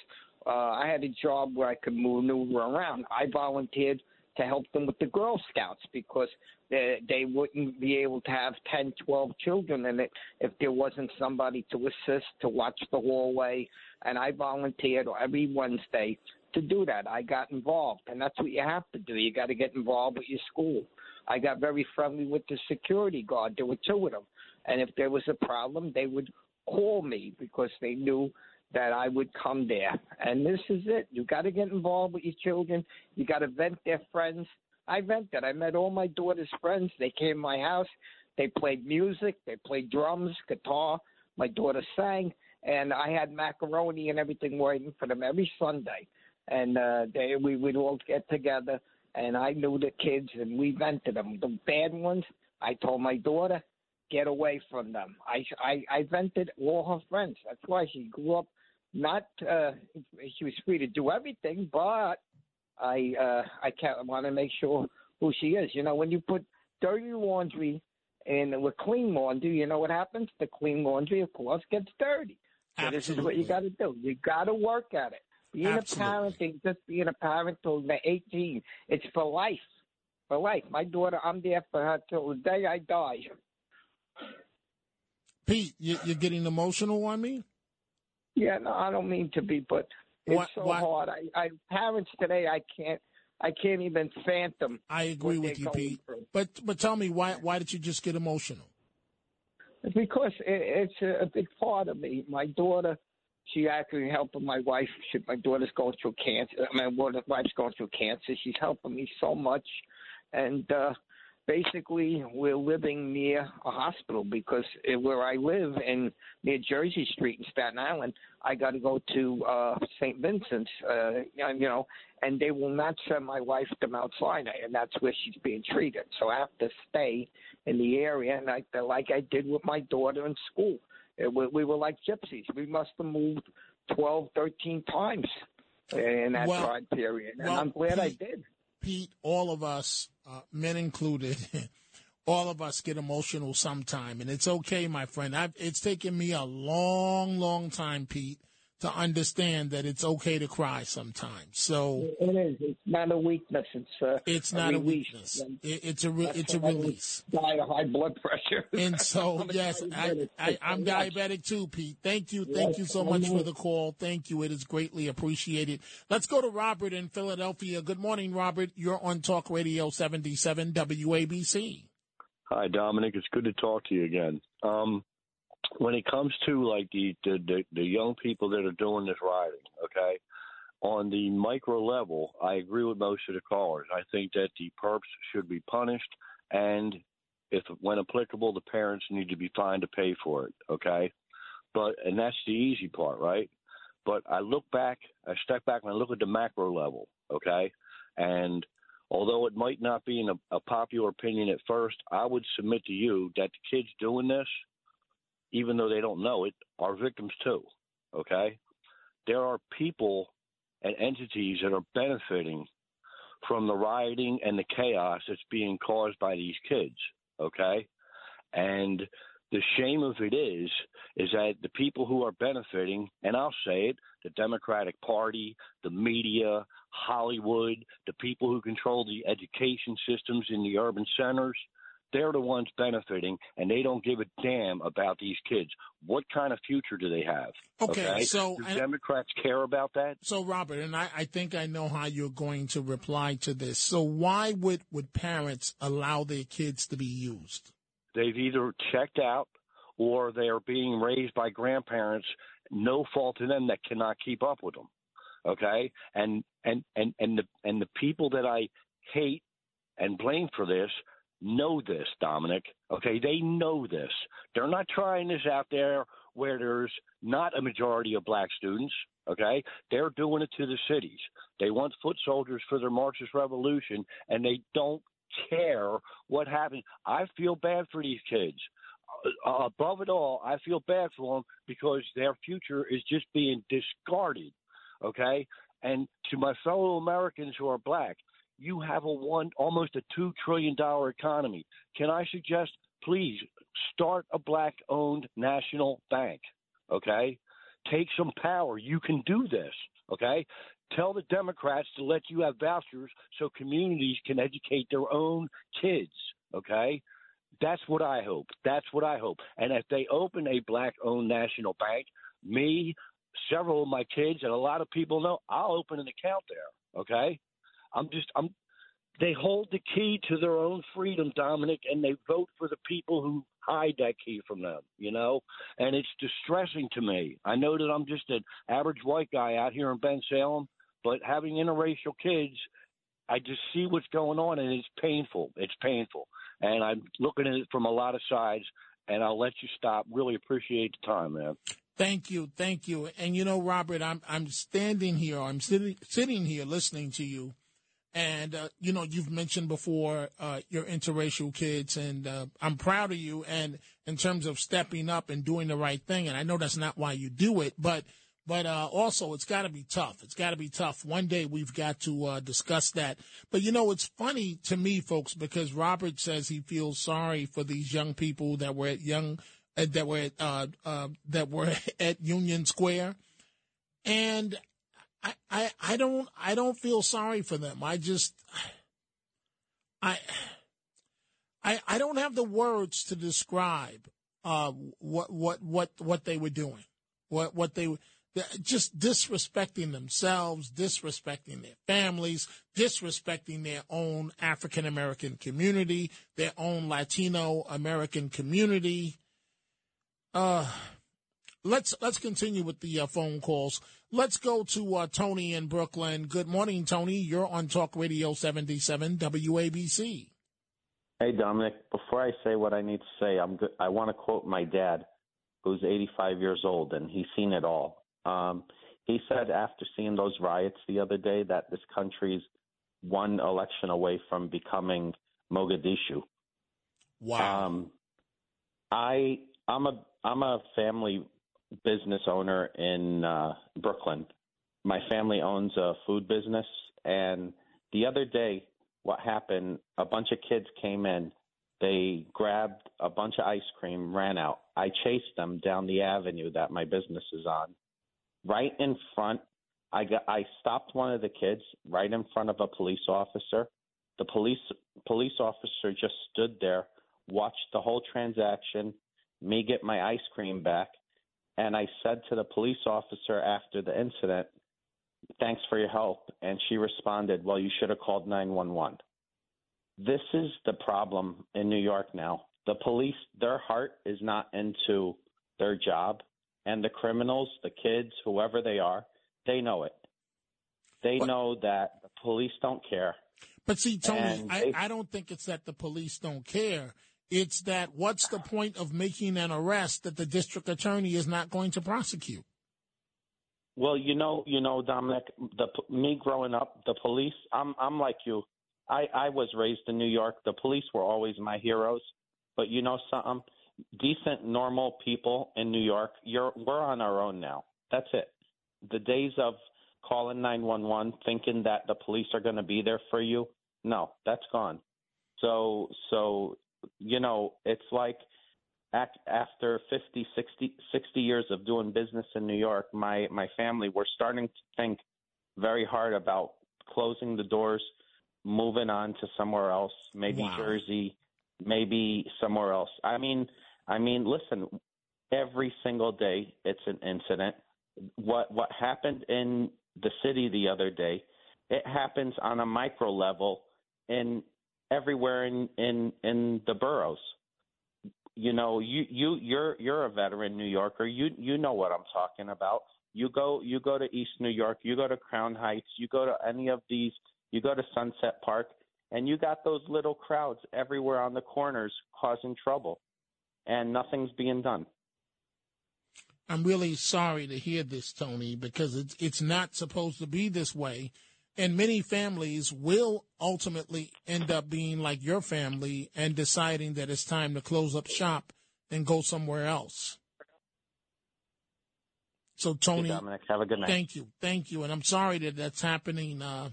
uh, I had a job where I could maneuver around. I volunteered to help them with the Girl Scouts because they, they wouldn't be able to have 10, 12 children in it if there wasn't somebody to assist, to watch the hallway. And I volunteered every Wednesday to do that. I got involved, and that's what you have to do. You got to get involved with your school. I got very friendly with the security guard. There were two of them, and if there was a problem, they would call me because they knew that I would come there. And this is it. You got to get involved with your children. You got to vent their friends. I vented. I met all my daughter's friends. They came to my house. They played music. They played drums, guitar. My daughter sang, and I had macaroni and everything waiting for them every Sunday. And uh, they we would all get together, and I knew the kids, and we vented them. The bad ones, I told my daughter, get away from them. I I, I vented all her friends. That's why she grew up not. Uh, she was free to do everything, but I uh, I can't want to make sure who she is. You know, when you put dirty laundry And with clean laundry, you know what happens? The clean laundry, of course, gets dirty. So this is what you got to do. You got to work at it. Being Absolutely. a parent ain't just being a parent till the 18. It's for life. For life. My daughter, I'm there for her till the day I die. Pete, you, you're getting emotional on me. Yeah, no, I don't mean to be, but it's Why- so why- hard. I, I parents today, I can't, I can't even fathom. I agree what with you, Pete. through. But but tell me why why did you just get emotional? Because it, it's a, a big part of me. My daughter, she actually helping my wife. She, my daughter's going through cancer. My wife's going through cancer. She's helping me so much, and uh, basically we're living near a hospital because where I live in near Jersey Street in Staten Island, I got to go to uh, St. Vincent's. Uh, you know, and they will not send my wife to Mount Sinai, and that's where she's being treated. So I have to stay in the area, and I, like I did with my daughter in school. Uh, We, we were like gypsies. We must have moved 12, 13 times in that Well- time period, and well, I'm glad I did. Pete, all of us, uh, men included, all of us get emotional sometime, and it's okay, my friend. I've, it's taken me a long, long time, Pete, to understand that it's okay to cry sometimes. So It is. It's not a weakness. It's uh, it's not a release. weakness. It, it's a re- that's it's a release. Die of high blood pressure. And so, I'm yes, I, diabetic. I, I'm diabetic too, Pete. Thank you. Thank Yes, you so much for the call. Thank you. It is greatly appreciated. Let's go to Robert in Philadelphia. Good morning, Robert. You're on Talk Radio 77 WABC. Hi, Dominic. It's good to talk to you again. Um, when it comes to like the, the the the young people that are doing this riding, okay, on the micro level, I agree with most of the callers. I think that the perps should be punished, and if when applicable, the parents need to be fined to pay for it. Okay, but and that's the easy part, right? But I look back, I step back and I look at the macro level, okay, and although it might not be in a, a popular opinion at first, I would submit to you that the kids doing this, even though they don't know it, are victims too. Okay? There are people and entities that are benefiting from the rioting and the chaos that's being caused by these kids. Okay? And the shame of it is, is that the people who are benefiting, and I'll say it, the Democratic Party, the media, Hollywood, the people who control the education systems in the urban centers, they're the ones benefiting, and they don't give a damn about these kids. What kind of future do they have? Okay, so- do Democrats care about that? So, Robert, and I, I think I know how you're going to reply to this. So, why would, would parents allow their kids to be used? they've either checked out or they are being raised by grandparents no fault in them that cannot keep up with them okay and and and and the and the people that i hate and blame for this know this dominic okay they know this they're not trying this out there where there's not a majority of black students okay they're doing it to the cities they want foot soldiers for their marxist revolution and they don't care what happens. I feel bad for these kids. Uh, above it all, I feel bad for them because their future is just being discarded. Okay, and to my fellow Americans who are black, you have a one almost a two trillion dollar economy. Can I suggest, please start a black-owned national bank? Okay, take some power. You can do this. Okay, tell the Democrats to let you have vouchers so communities can educate their own kids. Okay, that's what I hope. That's what I hope. And if they open a black-owned national bank, me, several of my kids, and a lot of people know, I'll open an account there. Okay, I'm just I'm. They hold the key to their own freedom, Dominic, and they vote for the people who hide that key from them, you know? And it's distressing to me. I know that I'm just an average white guy out here in Bensalem, but having interracial kids, I just see what's going on and it's painful. It's painful. And I'm looking at it from a lot of sides, and I'll let you stop. Really appreciate the time, man. Thank you, thank you. And you know, Robert, I'm I'm standing here, I'm sitting sitting here listening to you, and uh, you know, you've mentioned before uh, your interracial kids, and uh, I'm proud of you. And in terms of stepping up and doing the right thing, and I know that's not why you do it, but But uh, also, it's got to be tough. It's got to be tough. One day we've got to uh, discuss that. But you know, it's funny to me, folks, because Robert says he feels sorry for these young people that were at young uh, that were at, uh, uh, that were at Union Square, and I, I I don't I don't feel sorry for them. I just I I I don't have the words to describe uh, what what what what they were doing, what what they were just disrespecting themselves, disrespecting their families, disrespecting their own African American community, their own Latino American community. Uh, let's let's continue with the uh, phone calls. Let's go to uh, Tony in Brooklyn. Good morning, Tony. You're on Talk Radio 77 WABC. Hey, Dominic. Before I say what I need to say, I'm good. I want to quote my dad, who's 85 years old, and he's seen it all. Um, he said after seeing those riots the other day that this country's one election away from becoming Mogadishu. Wow. Um, I I'm a I'm a family business owner in uh, Brooklyn. My family owns a food business, and the other day, what happened? A bunch of kids came in. They grabbed a bunch of ice cream, ran out. I chased them down the avenue that my business is on. Right in front, I got I stopped one of the kids right in front of a police officer. The police police officer just stood there, watched the whole transaction, me get my ice cream back, and I said to the police officer after the incident, Thanks for your help. And she responded, Well, you should have called 911. This is the problem in New York now. The police, their heart is not into their job. And the criminals, the kids, whoever they are, they know it. They know that the police don't care. But see, Tony, I, I don't think it's that the police don't care. It's that what's the point of making an arrest that the district attorney is not going to prosecute? Well, you know, you know, Dominic, the me growing up, the police. I'm I'm like you. I I was raised in New York. The police were always my heroes. But you know something? Decent, normal people in New York. You're we're on our own now. That's it. The days of calling 911 thinking that the police are going to be there for you. No, that's gone. So so you know, it's like after 50 60 60 years of doing business in New York, my my family we're starting to think very hard about closing the doors, moving on to somewhere else, maybe Wow. Jersey, maybe somewhere else. I mean, I mean, listen, every single day it's an incident. What what happened in the city the other day, it happens on a micro level in everywhere in in in the boroughs. You know you you you're you're a veteran new yorker. You you know what i'm talking about. You go you go to east new york you go to crown heights you go to any of these you go to sunset park and you got those little crowds everywhere on the corners causing trouble and nothing's being done. I'm really sorry to hear this, Tony, because it's it's not supposed to be this way. And many families will ultimately end up being like your family and deciding that it's time to close up shop and go somewhere else. So, Tony, Hey, Dominic, have a good night. Thank you, thank you, and I'm sorry that that's happening uh,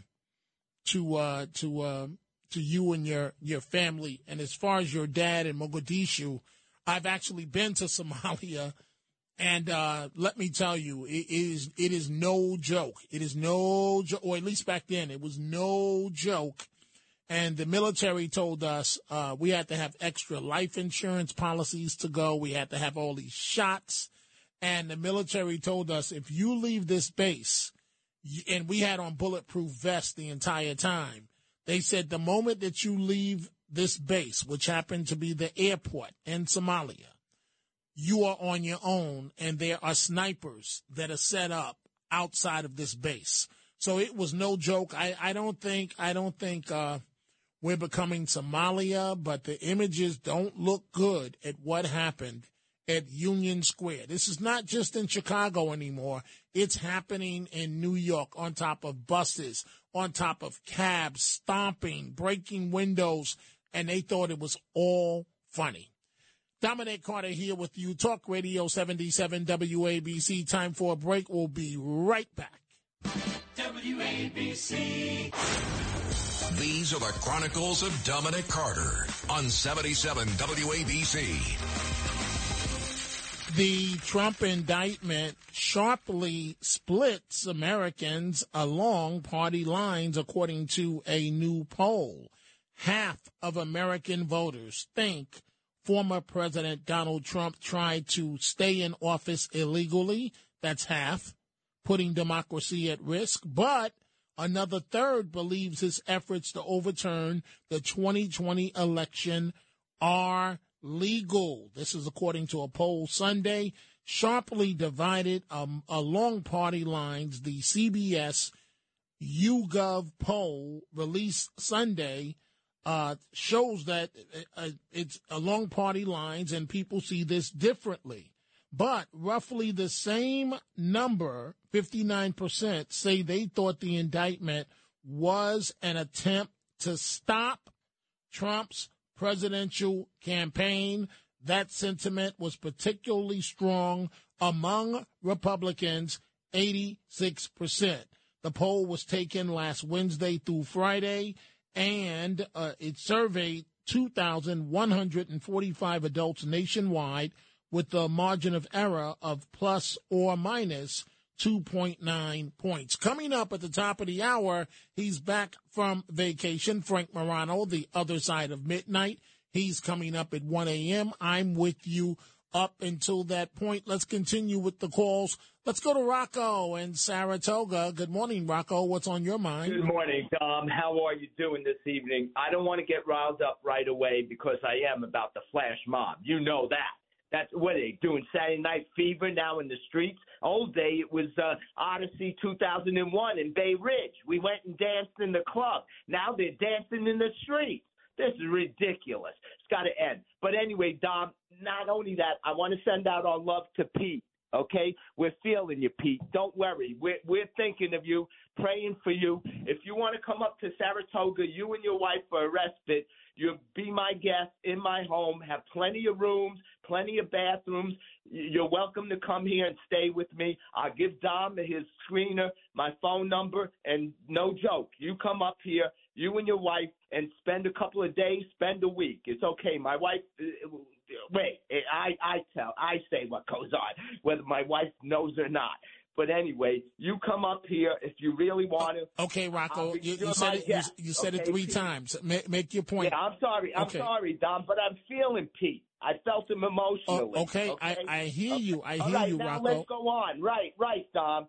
to uh, to uh, to you and your your family. And as far as your dad in Mogadishu, I've actually been to Somalia, and uh, let me tell you, it is it is no joke. It is no joke, or at least back then, it was no joke. And the military told us uh, we had to have extra life insurance policies to go. We had to have all these shots. And the military told us if you leave this base, and we had on bulletproof vests the entire time, they said the moment that you leave this base, which happened to be the airport in Somalia, you are on your own, and there are snipers that are set up outside of this base. So it was no joke. I, I don't think I don't think uh, we're becoming Somalia, but the images don't look good at what happened at Union Square. This is not just in Chicago anymore. It's happening in New York on top of buses, on top of cabs, stomping, breaking windows, and they thought it was all funny. Dominic Carter here with you. Talk Radio 77 WABC. Time for a break. We'll be right back. WABC. These are the Chronicles of Dominic Carter on 77 WABC. The Trump indictment sharply splits Americans along party lines, according to a new poll. Half of American voters think former President Donald Trump tried to stay in office illegally. That's half, putting democracy at risk. But another third believes his efforts to overturn the 2020 election are legal. This is according to a poll Sunday, sharply divided um, along party lines. The CBS YouGov poll released Sunday uh, shows that uh, it's along party lines and people see this differently. But roughly the same number, 59%, say they thought the indictment was an attempt to stop Trump's presidential campaign. That sentiment was particularly strong among Republicans, 86%. The poll was taken last Wednesday through Friday and uh, it surveyed 2,145 adults nationwide with a margin of error of plus or minus 2.9 points. Coming up at the top of the hour, he's back from vacation. Frank Morano, the other side of midnight. He's coming up at 1 a.m. I'm with you up until that point. Let's continue with the calls. Let's go to Rocco and Saratoga. Good morning, Rocco. What's on your mind? Good morning, Tom. How are you doing this evening? I don't want to get riled up right away because I am about the flash mob. You know that. That's what are they doing Saturday Night Fever now in the streets. Old day it was uh, Odyssey 2001 in Bay Ridge. We went and danced in the club. Now they're dancing in the streets. This is ridiculous. It's got to end. But anyway, Dom, not only that, I want to send out our love to Pete. Okay, we're feeling you, Pete. Don't worry. We're we're thinking of you, praying for you. If you want to come up to Saratoga, you and your wife for a respite, you'll be my guest in my home. Have plenty of rooms, plenty of bathrooms. You're welcome to come here and stay with me. I'll give Dom his screener, my phone number, and no joke, you come up here, you and your wife, and spend a couple of days, spend a week. It's okay. My wife uh, wait, I I tell I say what goes on, whether my wife knows or not. But anyway, you come up here if you really want to. Okay, Rocco, you, you said it. You, you, said okay, it three times. Make, make, your point. Yeah, I'm sorry. I'm okay. sorry, Dom, but I'm feeling Pete. I felt him oh, emotionally. Oh, okay. okay, I, I hear you. I hear All right, you, now Rocco. Let's go on. Right, right, Dom.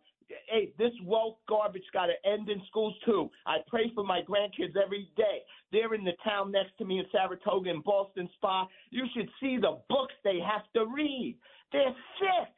Hey, this woke garbage got to end in schools too. I pray for my grandkids every day. They're in the town next to me in Saratoga and Ballston Spa. You should see the books they have to read. They're sick,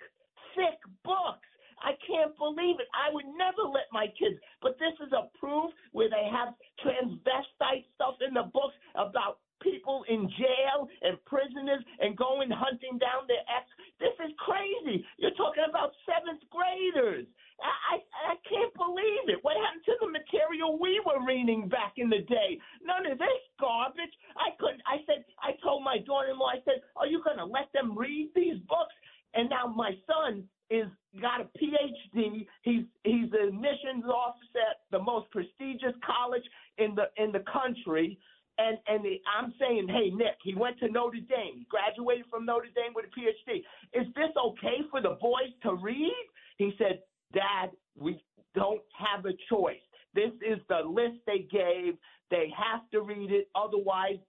sick books. I can't believe it. I would never let my kids, but this is a proof where they have transvestite stuff in the books about people in jail and prisoners and going hunting down their ex. This is crazy. You're talking about seventh graders. I, I I can't believe it. What happened to the material we were reading back in the day? None of this garbage. I couldn't. I said. I told my daughter-in-law. I said, "Are you going to let them read these books?" And now my son is got a PhD. He's he's an admissions officer at the most prestigious college in the in the country. And and the, I'm saying, hey Nick, he went to Notre Dame. He graduated from Notre Dame with a PhD. Is this okay for the boys to read? He said, Dad, we don't have a choice. This is the list they gave. They have to read it. Otherwise,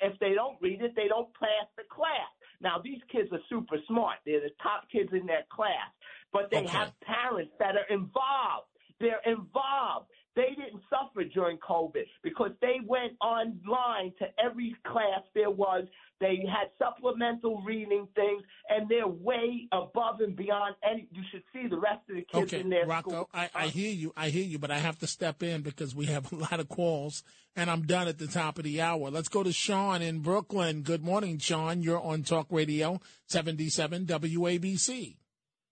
if they don't read it, they don't pass the class. Now, these kids are super smart. They're the top kids in their class, but they Okay. have parents that are involved. They're involved. They didn't suffer during COVID because they went online to every class there was. They had supplemental reading things, and they're way above and beyond any. You should see the rest of the kids Okay, in their Rocco, school. I, I hear you. I hear you, but I have to step in because we have a lot of calls, and I'm done at the top of the hour. Let's go to Sean in Brooklyn. Good morning, Sean. You're on Talk Radio 77 WABC.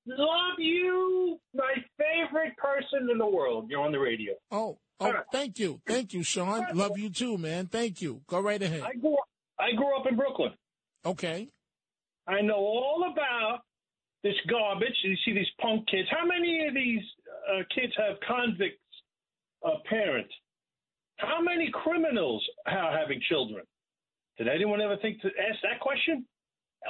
Love you, my favorite person in the world. You're on the radio. Oh, oh, thank you, thank you, Sean. Love you too, man. Thank you. Go right ahead. I grew up, I grew up in Brooklyn. Okay. I know all about this garbage. You see these punk kids. How many of these uh, kids have convicts uh, parents? How many criminals are having children? Did anyone ever think to ask that question?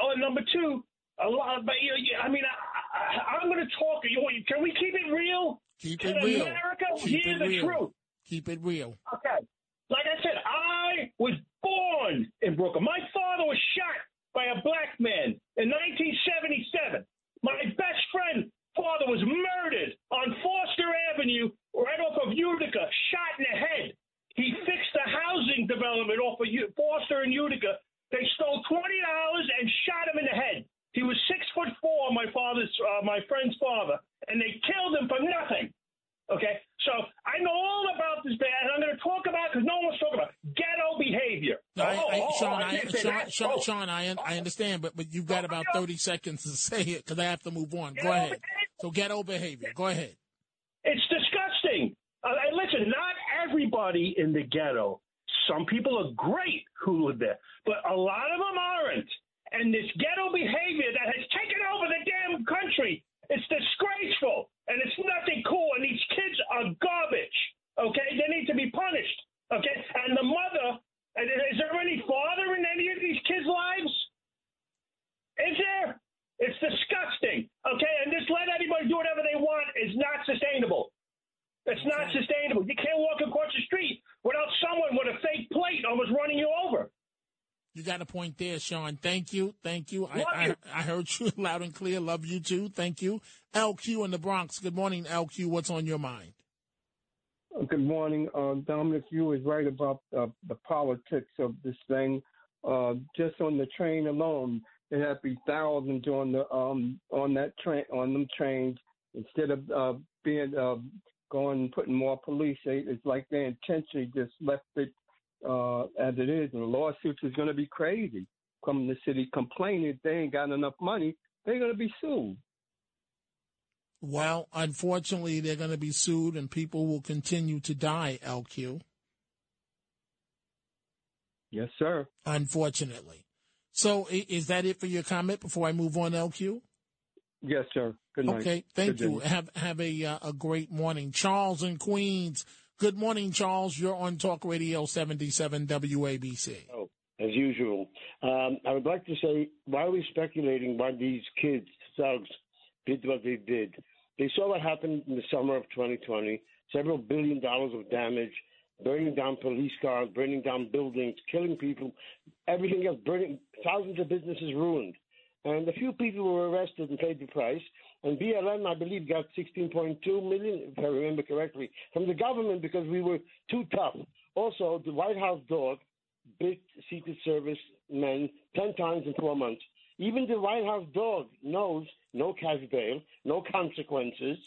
Oh, and number two, a lot. But you know, I mean, I, I'm going to talk. You, can we keep it real? Keep Can it real. America Keep hear it the real. truth? Keep it real. Okay. Like I said, I was born in Brooklyn. My father was shot by a black man in 1977. My best friend father was murdered on Foster Avenue, right off of Utica, shot in the head. He fixed the housing development off of U- Foster and Utica. They stole twenty dollars and shot him in the head. He was six foot four, my father's, uh, my friend's father, and they killed him for nothing. Okay, so I know all about this band, and I'm going to talk about because no one's talking to talk about ghetto behavior. No, I, Oh, I, oh, oh, Sean, I I, Sean. Sean. Sean, I, I understand, but but you've got about thirty seconds to say it because I have to move on. Go ahead. So ghetto behavior. Go ahead. It's disgusting. Uh, listen, not everybody in the ghetto. Some people are great who live there, but a lot of them aren't. And this ghetto behavior that has taken over the damn country, it's disgraceful and it's nothing cool. And these kids are garbage. Okay, they need to be punished. Okay, and the mother. Is there any father in any of these kids' lives? Is there? It's disgusting. Okay, and just let anybody do whatever they want is not sustainable. It's not sustainable. You can't walk across the street without someone with a fake plate almost running you over. You got a point there, Sean. Thank you. Thank you. I, I. I heard you loud and clear. Love you too. Thank you. LQ in the Bronx. Good morning, LQ. What's on your mind? Good morning, uh, Dominic. You was right about uh, the politics of this thing. Uh, just on the train alone, there had to be thousands on the um on that train on them trains. Instead of uh, being uh, going and putting more police, it's like they intentionally just left it uh, as it is. And the lawsuits is going to be crazy. Come the city complaining they ain't got enough money, they're going to be sued. Well, unfortunately, they're going to be sued and people will continue to die, LQ. Yes, sir. Unfortunately. So is that it for your comment before I move on, LQ? Yes, sir. Good night. Okay, thank Good you. day. Have have a uh, a great morning, Charles in Queens. Good morning, Charles. You're on Talk Radio 77 WABC. Oh, as usual. Um, I would like to say, why are we speculating why these kids, thugs, did what they did? They saw what happened in the summer of 2020 several billion dollars of damage, burning down police cars, burning down buildings, killing people, everything else, burning, thousands of businesses ruined. And a few people were arrested and paid the price. And BLM, I believe, got 16.2 million, if I remember correctly, from the government because we were too tough. Also, the White House dog bit Secret Service men 10 times in four months. Even the White House dog knows no cash bail, no consequences.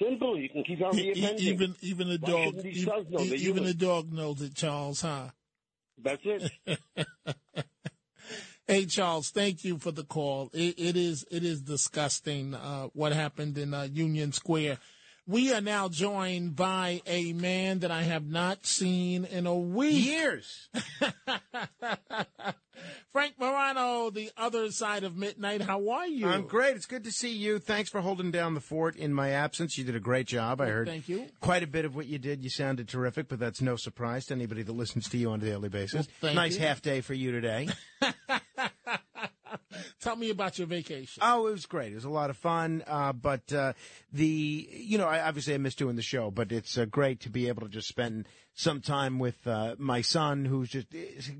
Simple. You can keep on reoffending. even even the dog even human. the dog knows it, Charles, huh? That's it. Hey Charles, thank you for the call. It, it is it is disgusting uh, what happened in uh, Union Square. We are now joined by a man that I have not seen in a week. Years. Frank Morano, the other side of midnight. How are you? I'm great. It's good to see you. Thanks for holding down the fort in my absence. You did a great job. I heard thank you. quite a bit of what you did. You sounded terrific, but that's no surprise to anybody that listens to you on a daily basis. Well, nice you. half day for you today. Tell me about your vacation. Oh, it was great. It was a lot of fun. Uh, but uh, the, you know, I, obviously I miss doing the show, but it's uh, great to be able to just spend some time with uh, my son, who's just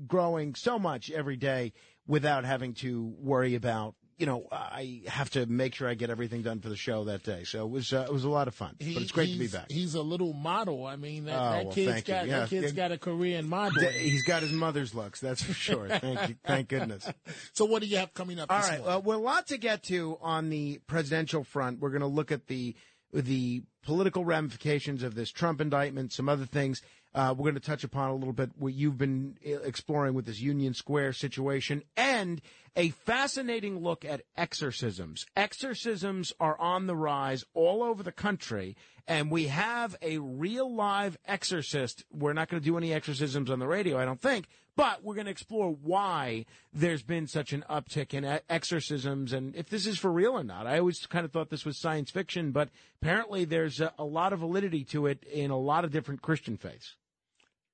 growing so much every day without having to worry about. You know, I have to make sure I get everything done for the show that day. So it was uh, it was a lot of fun. He- but it's great to be back. He's a little model. I mean, that, Oh, that well, kid's got Yeah. that kid's got a career in modeling. He's got his mother's looks, that's for sure. Thank you. Thank goodness. So what do you have coming up? All this right. Well, well, a lot to get to on the presidential front. We're going to look at the the political ramifications of this Trump indictment, some other things. Uh, we're going to touch upon a little bit what you've been uh, exploring with this Union Square situation and a fascinating look at exorcisms. Exorcisms are on the rise all over the country, and we have a real live exorcist. We're not going to do any exorcisms on the radio, I don't think, but we're going to explore why there's been such an uptick in exorcisms and if this is for real or not. I always kind of thought this was science fiction, but apparently there's a, a lot of validity to it in a lot of different Christian faiths.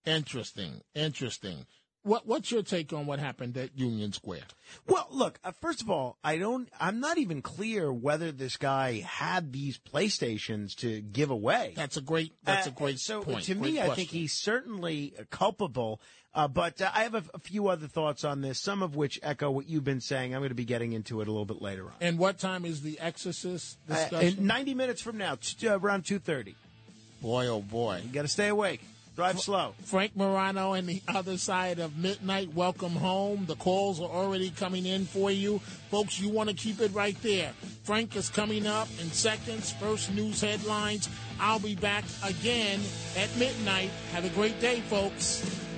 Interesting. Interesting. What What's your take on what happened at Union Square? Well, look, uh, first of all, I don't, I'm not even clear whether this guy had these PlayStations to give away. That's a great, that's a Uh, great so point. to Great me, I think he's certainly culpable. Uh, but uh, I have a, a few other thoughts on this, some of which echo what you've been saying. I'm going to be getting into it a little bit later on. And what time is the Exorcist Uh, discussion? in 90 minutes from now, t- uh, around 2:30. Boy, oh boy. You got to stay awake. Drive slow. Frank Morano and the other side of midnight. Welcome home. The calls are already coming in for you. Folks, you want to keep it right there. Frank is coming up in seconds. First news headlines. I'll be back again at midnight. Have a great day, folks.